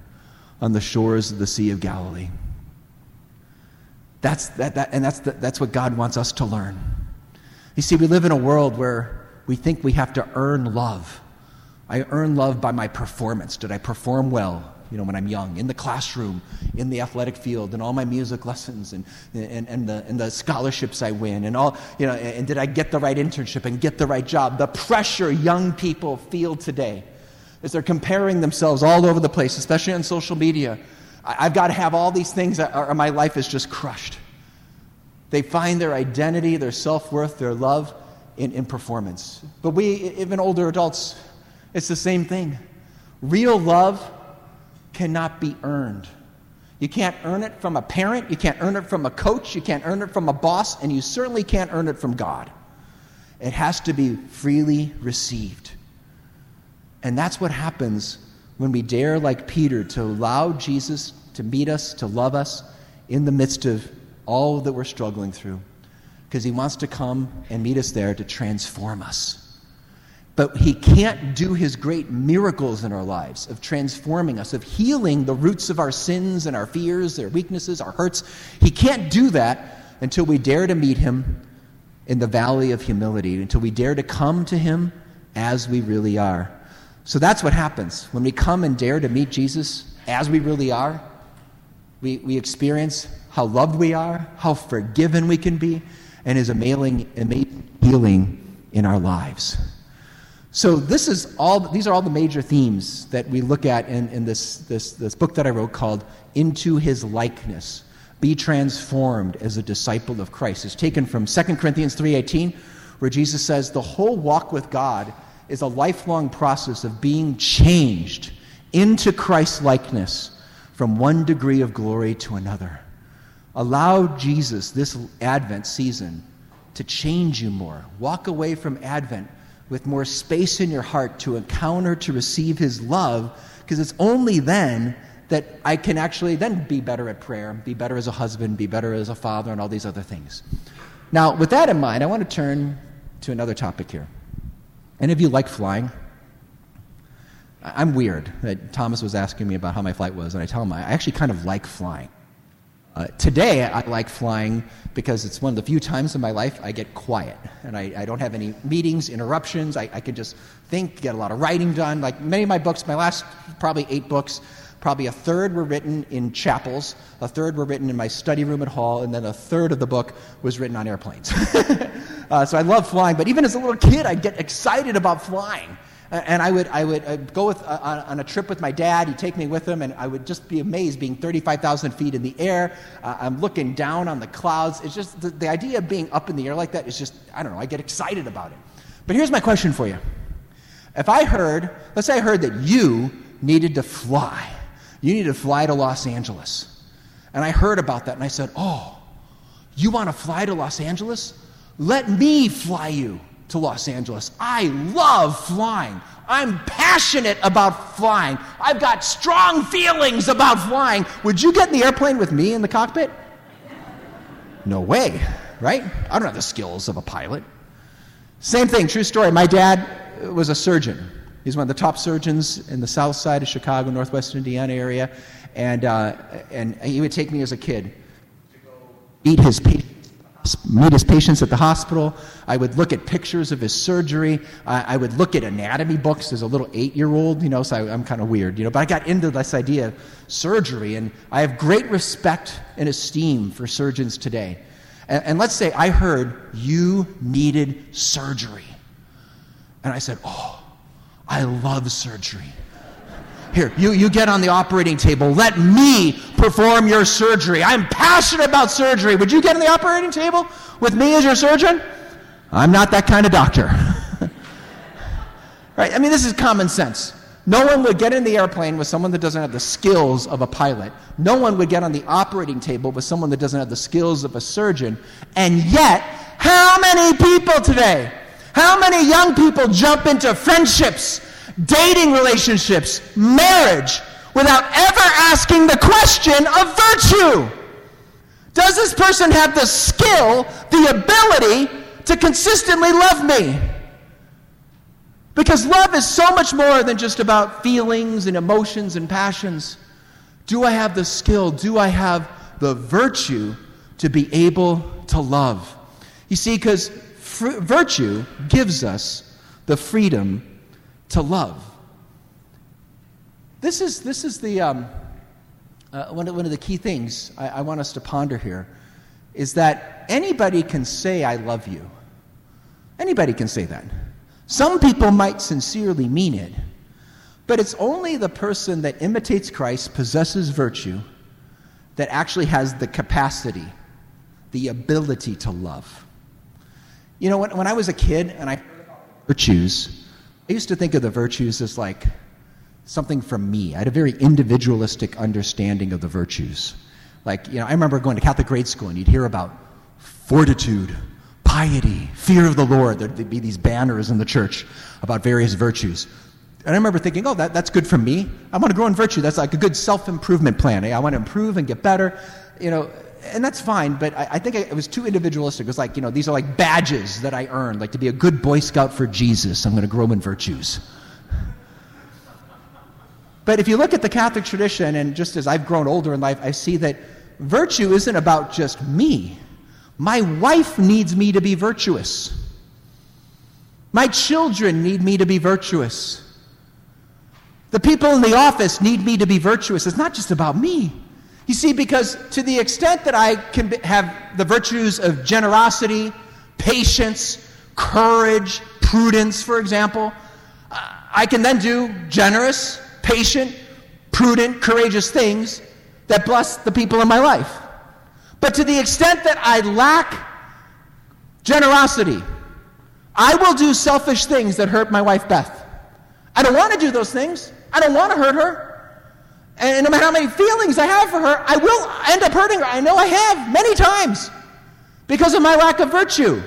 on the shores of the Sea of Galilee. That's, that, that, and that's, the, that's what God wants us to learn. You see, we live in a world where we think we have to earn love. I earn love by my performance. Did I perform well? You know, when I'm young, in the classroom, in the athletic field, and all my music lessons, and, and, and, the, and the scholarships I win, and all, you know, and did I get the right internship and get the right job? The pressure young people feel today as they're comparing themselves all over the place, especially on social media. I, have got to have all these things, or my life is just crushed. They find their identity, their self worth, their love in, in performance. But we, even older adults, it's the same thing. Real love cannot be earned. You can't earn it from a parent, you can't earn it from a coach, you can't earn it from a boss, and you certainly can't earn it from God. It has to be freely received. And that's what happens when we dare, like Peter, to allow Jesus to meet us, to love us in the midst of all that we're struggling through. Because he wants to come and meet us there to transform us. But he can't do his great miracles in our lives of transforming us, of healing the roots of our sins and our fears, our weaknesses, our hurts. He can't do that until we dare to meet him in the valley of humility, until we dare to come to him as we really are. So that's what happens. When we come and dare to meet Jesus as we really are, we, we experience how loved we are, how forgiven we can be, and his amazing, amazing healing in our lives. So this is all, these are all the major themes that we look at in, in this, this, this book that I wrote called Into His Likeness. Be transformed as a disciple of Christ. It's taken from 2 Corinthians 3.18, where Jesus says, the whole walk with God is a lifelong process of being changed into Christ's likeness from one degree of glory to another. Allow Jesus this Advent season to change you more. Walk away from Advent with more space in your heart to encounter, to receive His love, because it's only then that I can actually then be better at prayer, be better as a husband, be better as a father, and all these other things. Now, with that in mind, I want to turn to another topic here. Any of you like flying? I'm weird. Thomas was asking me about how my flight was, and I tell him I actually kind of like flying. Uh, today, I like flying because it's one of the few times in my life I get quiet and I, I don't have any meetings, interruptions. I, I, can just think, get a lot of writing done. Like many of my books, my last probably eight books, probably a third were written in chapels, a third were written in my study room at Hall, and then a third of the book was written on airplanes. uh, so I love flying, but even as a little kid, I'd get excited about flying. And I would, I would uh, go with, uh, on a trip with my dad. He'd take me with him, and I would just be amazed being 35,000 feet in the air. Uh, I'm looking down on the clouds. It's just the, the idea of being up in the air like that is just, I don't know, I get excited about it. But here's my question for you. If I heard, let's say I heard that you needed to fly, you need to fly to Los Angeles. And I heard about that, and I said, Oh, you want to fly to Los Angeles? Let me fly you to Los Angeles. I love flying. I'm passionate about flying. I've got strong feelings about flying. Would you get in the airplane with me in the cockpit? No way, right? I don't have the skills of a pilot. Same thing, true story. My dad was a surgeon. He's one of the top surgeons in the south side of Chicago, northwest Indiana area. And, uh, and he would take me as a kid to go meet his patients meet his patients at the hospital. I would look at pictures of his surgery. I, I would look at anatomy books as a little eight year old, you know, so I, am kind of weird, you know. But I got into this idea of surgery, and I have great respect and esteem for surgeons today. And, and let's say I heard you needed surgery. And I said, Oh, I love surgery. Here, you, you get on the operating table. Let me perform your surgery. I'm passionate about surgery. Would you get on the operating table with me as your surgeon? I'm not that kind of doctor. right? I mean, this is common sense. No one would get in the airplane with someone that doesn't have the skills of a pilot. No one would get on the operating table with someone that doesn't have the skills of a surgeon. And yet, how many people today, how many young people jump into friendships dating relationships, marriage, without ever asking the question of virtue. Does this person have the skill, the ability to consistently love me? Because love is so much more than just about feelings and emotions and passions. Do I have the skill? Do I have the virtue to be able to love? You see, because fr- virtue gives us the freedom to love. This is, this is the, um, uh, one, of, one of the key things I, I want us to ponder here is that anybody can say, I love you. Anybody can say that. Some people might sincerely mean it, but it's only the person that imitates Christ, possesses virtue, that actually has the capacity, the ability to love. You know, when, when I was a kid and I virtues, I used to think of the virtues as like something from me. I had a very individualistic understanding of the virtues. Like, you know, I remember going to Catholic grade school and you'd hear about fortitude, piety, fear of the Lord. There'd be these banners in the church about various virtues. And I remember thinking, oh, that, that's good for me. I want to grow in virtue. That's like a good self improvement plan. I want to improve and get better. You know, and that's fine, but I, I think it was too individualistic. It was like, you know, these are like badges that I earned, like to be a good Boy Scout for Jesus. I'm going to grow in virtues. But if you look at the Catholic tradition, and just as I've grown older in life, I see that virtue isn't about just me. My wife needs me to be virtuous. My children need me to be virtuous. The people in the office need me to be virtuous. It's not just about me. You see, because to the extent that I can have the virtues of generosity, patience, courage, prudence, for example, I can then do generous, patient, prudent, courageous things that bless the people in my life. But to the extent that I lack generosity, I will do selfish things that hurt my wife, Beth. I don't want to do those things. I don't want to hurt her. And no matter how many feelings I have for her, I will end up hurting her. I know I have many times because of my lack of virtue.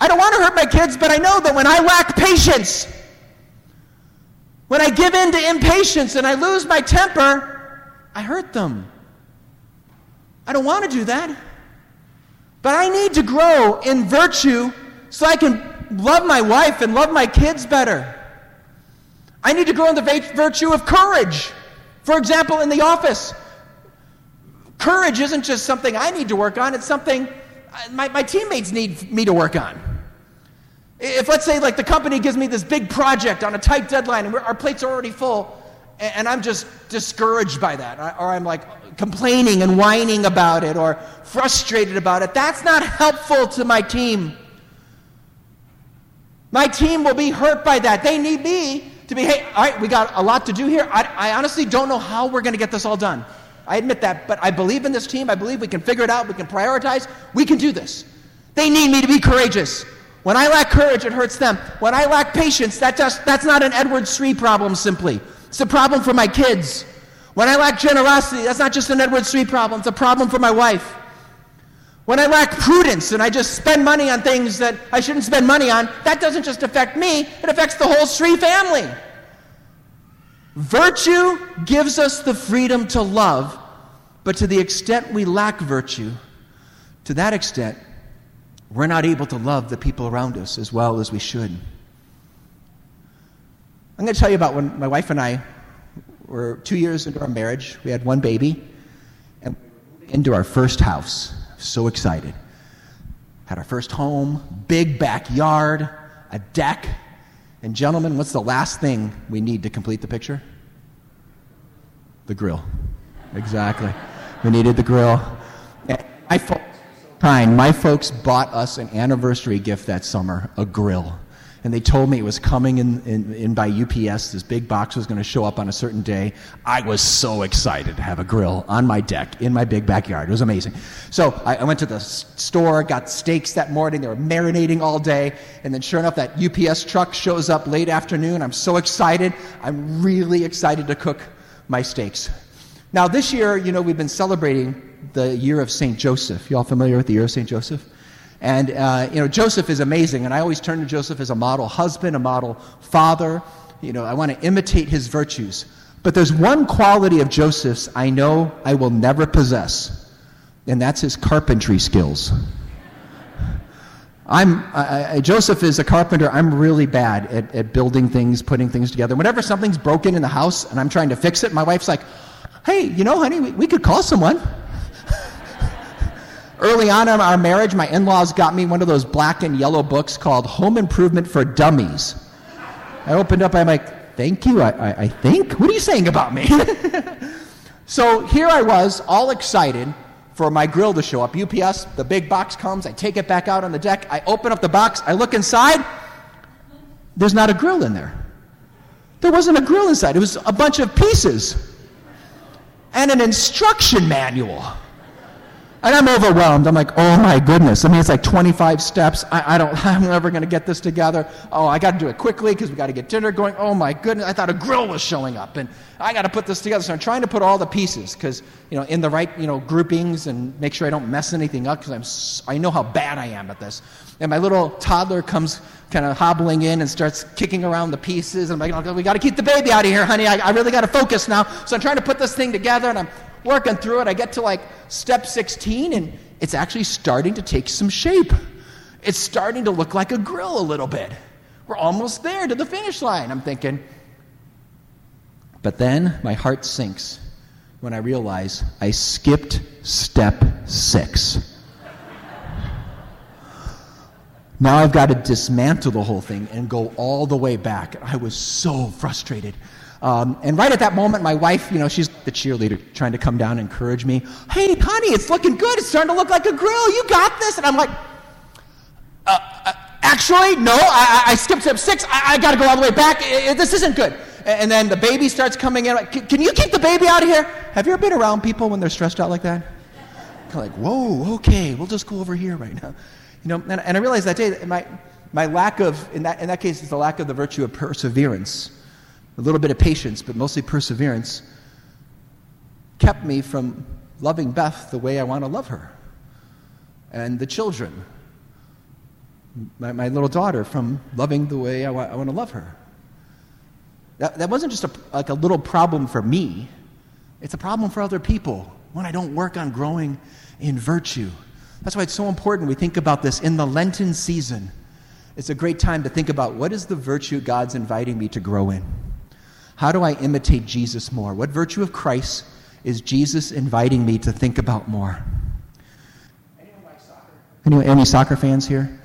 I don't want to hurt my kids, but I know that when I lack patience, when I give in to impatience and I lose my temper, I hurt them. I don't want to do that. But I need to grow in virtue so I can love my wife and love my kids better. I need to grow in the virtue of courage. For example, in the office, courage isn't just something I need to work on, it's something uh, my, my teammates need me to work on. If, let's say, like the company gives me this big project on a tight deadline and our plates are already full, and, and I'm just discouraged by that, or I'm like complaining and whining about it, or frustrated about it, that's not helpful to my team. My team will be hurt by that. They need me to be, hey, all right, we got a lot to do here. I, I honestly don't know how we're going to get this all done. I admit that, but I believe in this team. I believe we can figure it out. We can prioritize. We can do this. They need me to be courageous. When I lack courage, it hurts them. When I lack patience, that just, that's not an Edward Sri problem simply. It's a problem for my kids. When I lack generosity, that's not just an Edward Sri problem. It's a problem for my wife. When I lack prudence and I just spend money on things that I shouldn't spend money on, that doesn't just affect me, it affects the whole Sri family. Virtue gives us the freedom to love, but to the extent we lack virtue, to that extent, we're not able to love the people around us as well as we should. I'm going to tell you about when my wife and I were two years into our marriage. We had one baby, and into our first house. So excited. Had our first home, big backyard, a deck. And, gentlemen, what's the last thing we need to complete the picture? The grill. Exactly. We needed the grill. my folks. My folks bought us an anniversary gift that summer a grill and they told me it was coming in, in, in by UPS. This big box was going to show up on a certain day. I was so excited to have a grill on my deck in my big backyard. It was amazing. So I, I went to the store, got steaks that morning. They were marinating all day. And then, sure enough, that UPS truck shows up late afternoon. I'm so excited. I'm really excited to cook my steaks. Now, this year, you know, we've been celebrating the year of St. Joseph. You all familiar with the year of St. Joseph? And, uh, you know, Joseph is amazing, and I always turn to Joseph as a model husband, a model father. You know, I want to imitate his virtues. But there's one quality of Joseph's I know I will never possess, and that's his carpentry skills. I'm, I, I, Joseph is a carpenter. I'm really bad at, at building things, putting things together. Whenever something's broken in the house and I'm trying to fix it, my wife's like, hey, you know, honey, we, we could call someone. Early on in our marriage, my in laws got me one of those black and yellow books called Home Improvement for Dummies. I opened up, I'm like, thank you, I, I, I think? What are you saying about me? so here I was, all excited for my grill to show up. UPS, the big box comes, I take it back out on the deck, I open up the box, I look inside, there's not a grill in there. There wasn't a grill inside, it was a bunch of pieces and an instruction manual. And I'm overwhelmed. I'm like, oh my goodness. I mean, it's like 25 steps. I, I don't, I'm never going to get this together. Oh, I got to do it quickly because we got to get dinner going. Oh my goodness. I thought a grill was showing up and I got to put this together. So I'm trying to put all the pieces because, you know, in the right, you know, groupings and make sure I don't mess anything up because I'm, I know how bad I am at this. And my little toddler comes kind of hobbling in and starts kicking around the pieces. And I'm like, oh, we got to keep the baby out of here, honey. I, I really got to focus now. So I'm trying to put this thing together and I'm working through it. I get to like step 16 and it's actually starting to take some shape. It's starting to look like a grill a little bit. We're almost there to the finish line. I'm thinking. But then my heart sinks when I realize I skipped step six. Now I've got to dismantle the whole thing and go all the way back. I was so frustrated. Um, and right at that moment, my wife, you know, she's the cheerleader trying to come down and encourage me. Hey, honey, it's looking good. It's starting to look like a grill. You got this. And I'm like, uh, uh, actually, no, I, I, skipped step six. I, I got to go all the way back. this isn't good. And then the baby starts coming in. Can, you keep the baby out of here? Have you ever been around people when they're stressed out like that? Kind of like, whoa, okay, we'll just go over here right now. You know, and, and I realized that day my, my lack of, in that, in that case, it's the lack of the virtue of perseverance a little bit of patience, but mostly perseverance, kept me from loving Beth the way I want to love her. And the children, my, my little daughter, from loving the way I, wa- I want to love her. That, that wasn't just a, like a little problem for me, it's a problem for other people when I don't work on growing in virtue. That's why it's so important we think about this in the Lenten season. It's a great time to think about what is the virtue God's inviting me to grow in. How do I imitate Jesus more? What virtue of Christ is Jesus inviting me to think about more? Anyone like soccer? Any soccer fans here?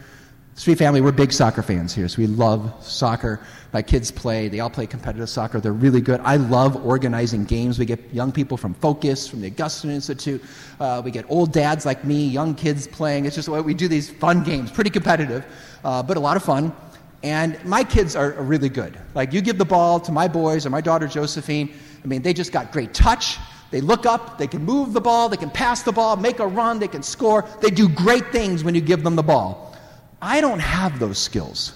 Sri family, we're big soccer fans here, so we love soccer. My kids play, they all play competitive soccer. They're really good. I love organizing games. We get young people from Focus, from the Augustine Institute. Uh, we get old dads like me, young kids playing. It's just what we do these fun games, pretty competitive, uh, but a lot of fun. And my kids are, really good. Like, you give the ball to my boys or my daughter Josephine, I mean, they just got great touch. They look up, they can move the ball, they can pass the ball, make a run, they can score. They do great things when you give them the ball. I don't have those skills.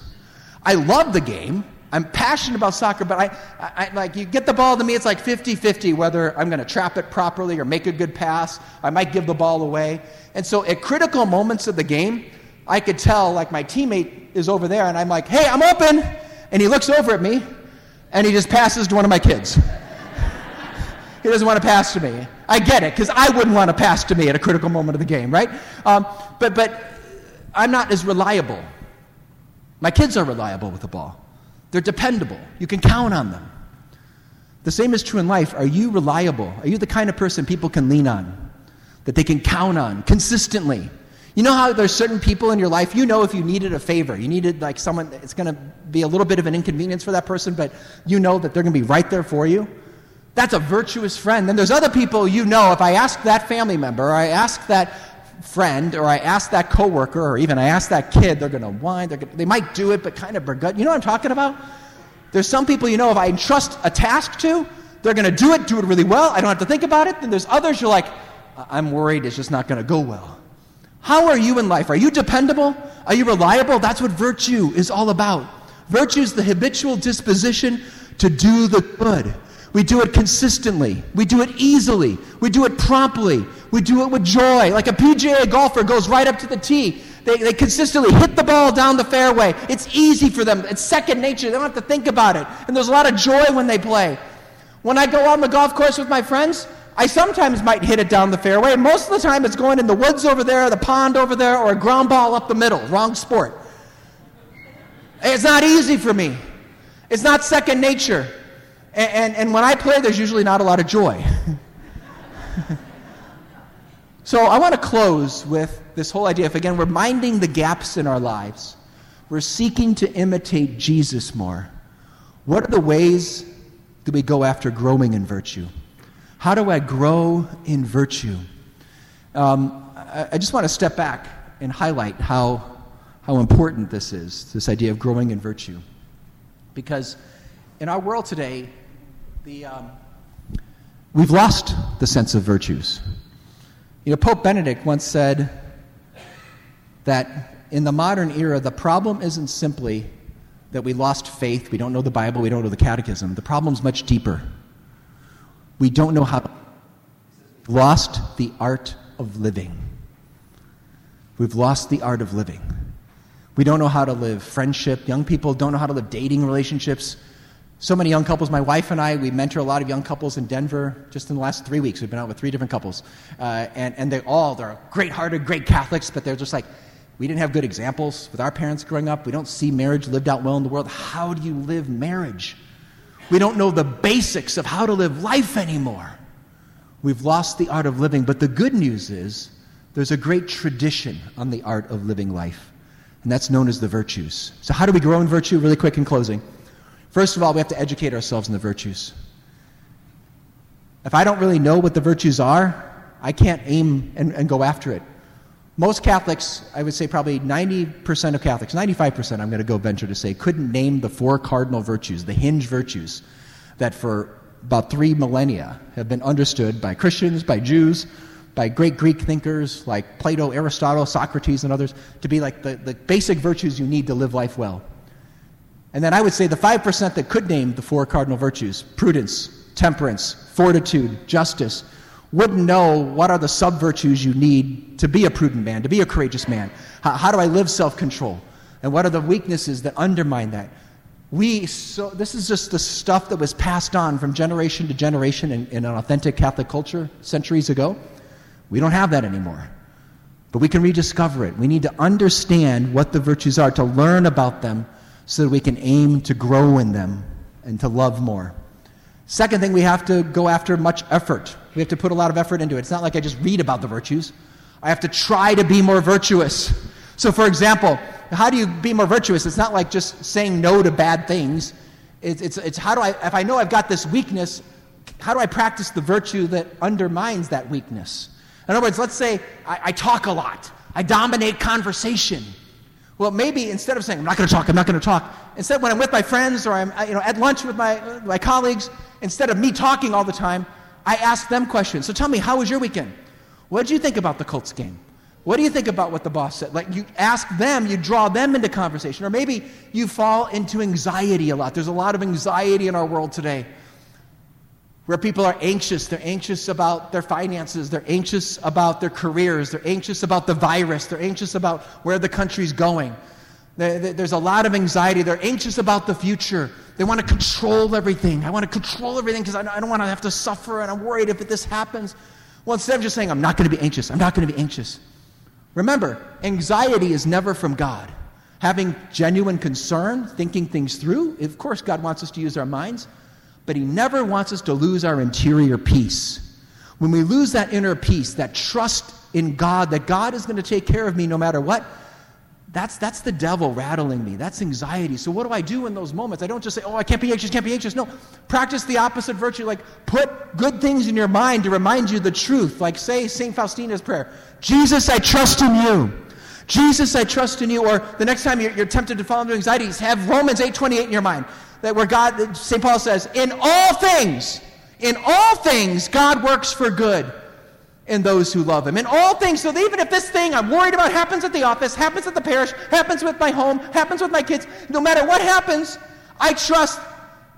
I love the game. I'm passionate about soccer, but I, I, like you get the ball to me, it's like 50 50 whether I'm going to trap it properly or make a good pass. I might give the ball away. And so at critical moments of the game, I could tell, like, my teammate is over there, and I'm like, hey, I'm open. And he looks over at me, and he just passes to one of my kids. he doesn't want to pass to me. I get it, because I wouldn't want to pass to me at a critical moment of the game, right? Um, but, but I'm not as reliable. My kids are reliable with the ball, they're dependable. You can count on them. The same is true in life. Are you reliable? Are you the kind of person people can lean on, that they can count on consistently? You know how there's certain people in your life, you know if you needed a favor, you needed like someone, it's going to be a little bit of an inconvenience for that person, but you know that they're going to be right there for you? That's a virtuous friend. Then there's other people you know, if I ask that family member, or I ask that friend, or I ask that coworker, or even I ask that kid, they're going to whine, gonna, they might do it, but kind of bergut. You know what I'm talking about? There's some people you know, if I entrust a task to, they're going to do it, do it really well. I don't have to think about it. Then there's others you're like, I'm worried it's just not going to go well. How are you in life? Are you dependable? Are you reliable? That's what virtue is all about. Virtue is the habitual disposition to do the good. We do it consistently. We do it easily. We do it promptly. We do it with joy. Like a PGA golfer goes right up to the tee. They, they consistently hit the ball down the fairway. It's easy for them. It's second nature. They don't have to think about it. And there's a lot of joy when they play. When I go on the golf course with my friends, I sometimes might hit it down the fairway, and most of the time it's going in the woods over there, the pond over there, or a ground ball up the middle. Wrong sport. It's not easy for me. It's not second nature. And, and, and when I play, there's usually not a lot of joy. so I want to close with this whole idea of, again, we're minding the gaps in our lives. We're seeking to imitate Jesus more. What are the ways that we go after growing in virtue? How do I grow in virtue? Um, I, I just want to step back and highlight how, how important this is, this idea of growing in virtue. Because in our world today, the, um, we've lost the sense of virtues. You know, Pope Benedict once said that in the modern era, the problem isn't simply that we lost faith, we don't know the Bible, we don't know the catechism. The problem's much deeper. We don't know how to. Lost the art of living. We've lost the art of living. We don't know how to live friendship. Young people don't know how to live dating relationships. So many young couples, my wife and I, we mentor a lot of young couples in Denver just in the last three weeks. We've been out with three different couples. Uh, and, and they all, they're great hearted, great Catholics, but they're just like, we didn't have good examples with our parents growing up. We don't see marriage lived out well in the world. How do you live marriage? We don't know the basics of how to live life anymore. We've lost the art of living. But the good news is there's a great tradition on the art of living life. and that's known as the virtues. So, how do we grow in virtue? Really quick in closing. First of all, we have to educate ourselves in the virtues. If I don't really know what the virtues are, I can't aim and, and go after it. Most Catholics, I would say probably 90% of Catholics, 95% I'm going to go venture to say, couldn't name the four cardinal virtues, the hinge virtues, that for about three millennia have been understood by Christians, by Jews, by great Greek thinkers like Plato, Aristotle, Socrates, and others to be like the, the basic virtues you need to live life well. And then I would say the 5% that could name the four cardinal virtues prudence, temperance, fortitude, justice wouldn't know what are the sub virtues you need to be a prudent man, to be a courageous man. How, how do I live self control? And what are the weaknesses that undermine that? We, so, this is just the stuff that was passed on from generation to generation in, in an authentic Catholic culture centuries ago. We don't have that anymore. But we can rediscover it. We need to understand what the virtues are, to learn about them, so that we can aim to grow in them and to love more. Second thing, we have to go after much effort. We have to put a lot of effort into it. It's not like I just read about the virtues. I have to try to be more virtuous. So, for example, how do you be more virtuous? It's not like just saying no to bad things. It's, it's, it's how do I, if I know I've got this weakness, how do I practice the virtue that undermines that weakness? In other words, let's say I, I talk a lot, I dominate conversation. Well, maybe instead of saying, I'm not going to talk, I'm not going to talk, instead when I'm with my friends or I'm you know, at lunch with my, my colleagues, instead of me talking all the time, I ask them questions. So tell me, how was your weekend? What did you think about the Colts game? What do you think about what the boss said? Like you ask them, you draw them into conversation. Or maybe you fall into anxiety a lot. There's a lot of anxiety in our world today where people are anxious. They're anxious about their finances. They're anxious about their careers. They're anxious about the virus. They're anxious about where the country's going. There's a lot of anxiety. They're anxious about the future. They want to control everything. I want to control everything because I don't want to have to suffer and I'm worried if this happens. Well, instead of just saying, I'm not going to be anxious, I'm not going to be anxious. Remember, anxiety is never from God. Having genuine concern, thinking things through, of course, God wants us to use our minds but He never wants us to lose our interior peace. When we lose that inner peace, that trust in God, that God is going to take care of me no matter what, that's, that's the devil rattling me. That's anxiety. So, what do I do in those moments? I don't just say, oh, I can't be anxious, can't be anxious. No, practice the opposite virtue. Like, put good things in your mind to remind you the truth. Like, say St. Faustina's prayer Jesus, I trust in you. Jesus, I trust in you. Or the next time you're, you're tempted to fall into anxiety, have Romans 8.28 in your mind that where God, St. Paul says, in all things, in all things, God works for good in those who love him. In all things, so even if this thing I'm worried about happens at the office, happens at the parish, happens with my home, happens with my kids, no matter what happens, I trust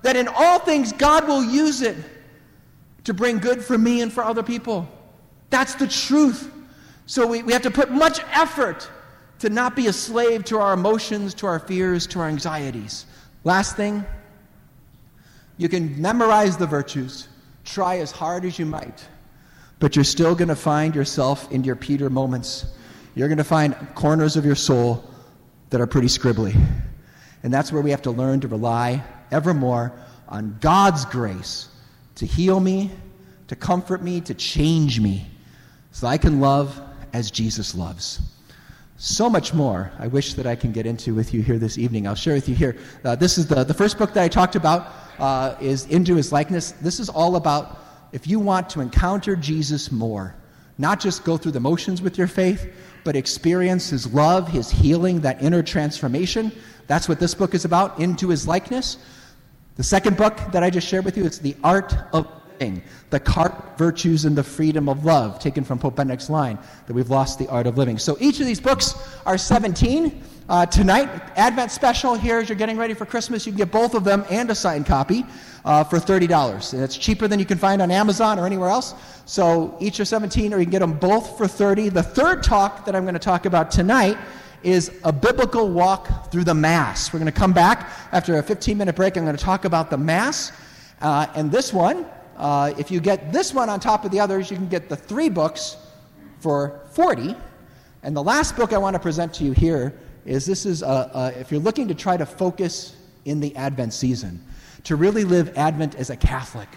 that in all things God will use it to bring good for me and for other people. That's the truth. So we, we have to put much effort to not be a slave to our emotions, to our fears, to our anxieties. Last thing, you can memorize the virtues, try as hard as you might, but you're still going to find yourself in your Peter moments. You're going to find corners of your soul that are pretty scribbly. And that's where we have to learn to rely ever more on God's grace to heal me, to comfort me, to change me, so I can love as Jesus loves. So much more I wish that I can get into with you here this evening. I'll share with you here. Uh, this is the, the first book that I talked about uh, is Into His Likeness. This is all about if you want to encounter Jesus more, not just go through the motions with your faith, but experience His love, His healing, that inner transformation. That's what this book is about, Into His Likeness. The second book that I just shared with you, it's The Art of Living, the cart virtues and the freedom of love, taken from Pope Benedict's line that we've lost the art of living. So each of these books are 17. Uh, tonight, Advent special here as you're getting ready for Christmas, you can get both of them and a signed copy uh, for $30. And it's cheaper than you can find on Amazon or anywhere else. So each are 17, or you can get them both for 30 The third talk that I'm going to talk about tonight is a biblical walk through the Mass. We're going to come back after a 15 minute break. I'm going to talk about the Mass. Uh, and this one uh, if you get this one on top of the others, you can get the three books for 40. And the last book I want to present to you here is this is, a, a, if you're looking to try to focus in the Advent season, to really live Advent as a Catholic.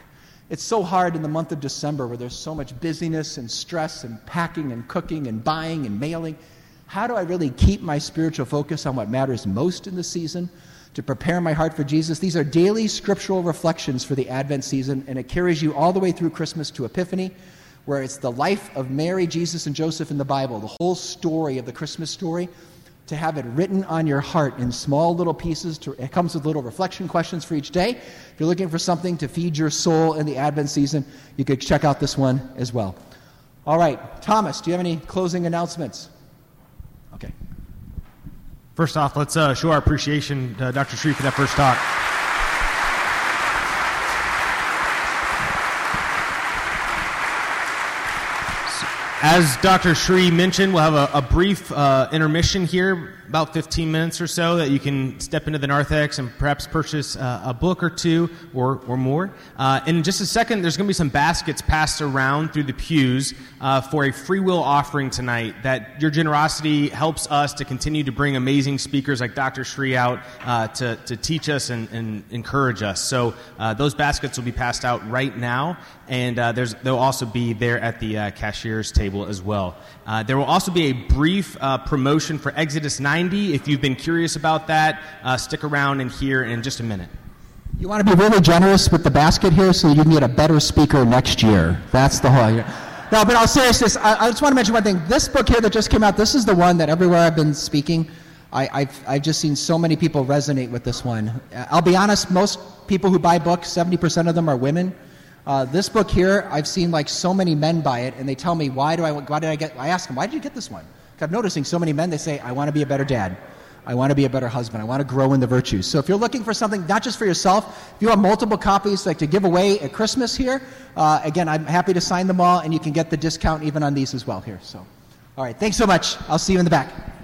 It's so hard in the month of December where there's so much busyness and stress and packing and cooking and buying and mailing. How do I really keep my spiritual focus on what matters most in the season? To prepare my heart for Jesus. These are daily scriptural reflections for the Advent season, and it carries you all the way through Christmas to Epiphany, where it's the life of Mary, Jesus, and Joseph in the Bible, the whole story of the Christmas story to have it written on your heart in small little pieces. To, it comes with little reflection questions for each day. If you're looking for something to feed your soul in the Advent season, you could check out this one as well. All right, Thomas, do you have any closing announcements? Okay. First off, let's uh, show our appreciation to Dr. Sri for that first talk. As Dr. Sri mentioned, we'll have a, a brief uh, intermission here about 15 minutes or so that you can step into the narthex and perhaps purchase uh, a book or two or, or more. Uh, in just a second, there's going to be some baskets passed around through the pews uh, for a free will offering tonight. That your generosity helps us to continue to bring amazing speakers like Dr. Sri out uh, to, to teach us and, and encourage us. So uh, those baskets will be passed out right now, and uh, there's, they'll also be there at the cashier's table as well. There will also be a brief promotion for Exodus 90. If you've been curious about that, uh, stick around and hear in just a minute. You want to be really generous with the basket here so you can get a better speaker next year. That's the whole. No, but all seriousness, I, I just want to mention one thing. This book here that just came out, this is the one that everywhere I've been speaking, I, have I've just seen so many people resonate with this one. Uh, I'll be honest, most people who buy books, 70% of them are women. Uh, this book here, I've seen like so many men buy it, and they tell me, why do I, why did I get, I ask them, why did you get this one? I'm noticing so many men, they say, I want to be a better dad. I want to be a better husband. I want to grow in the virtues. So if you're looking for something, not just for yourself, if you have multiple copies like to give away at Christmas here, uh, again, I'm happy to sign them all, and you can get the discount even on these as well here. So, all right, thanks so much. I'll see you in the back.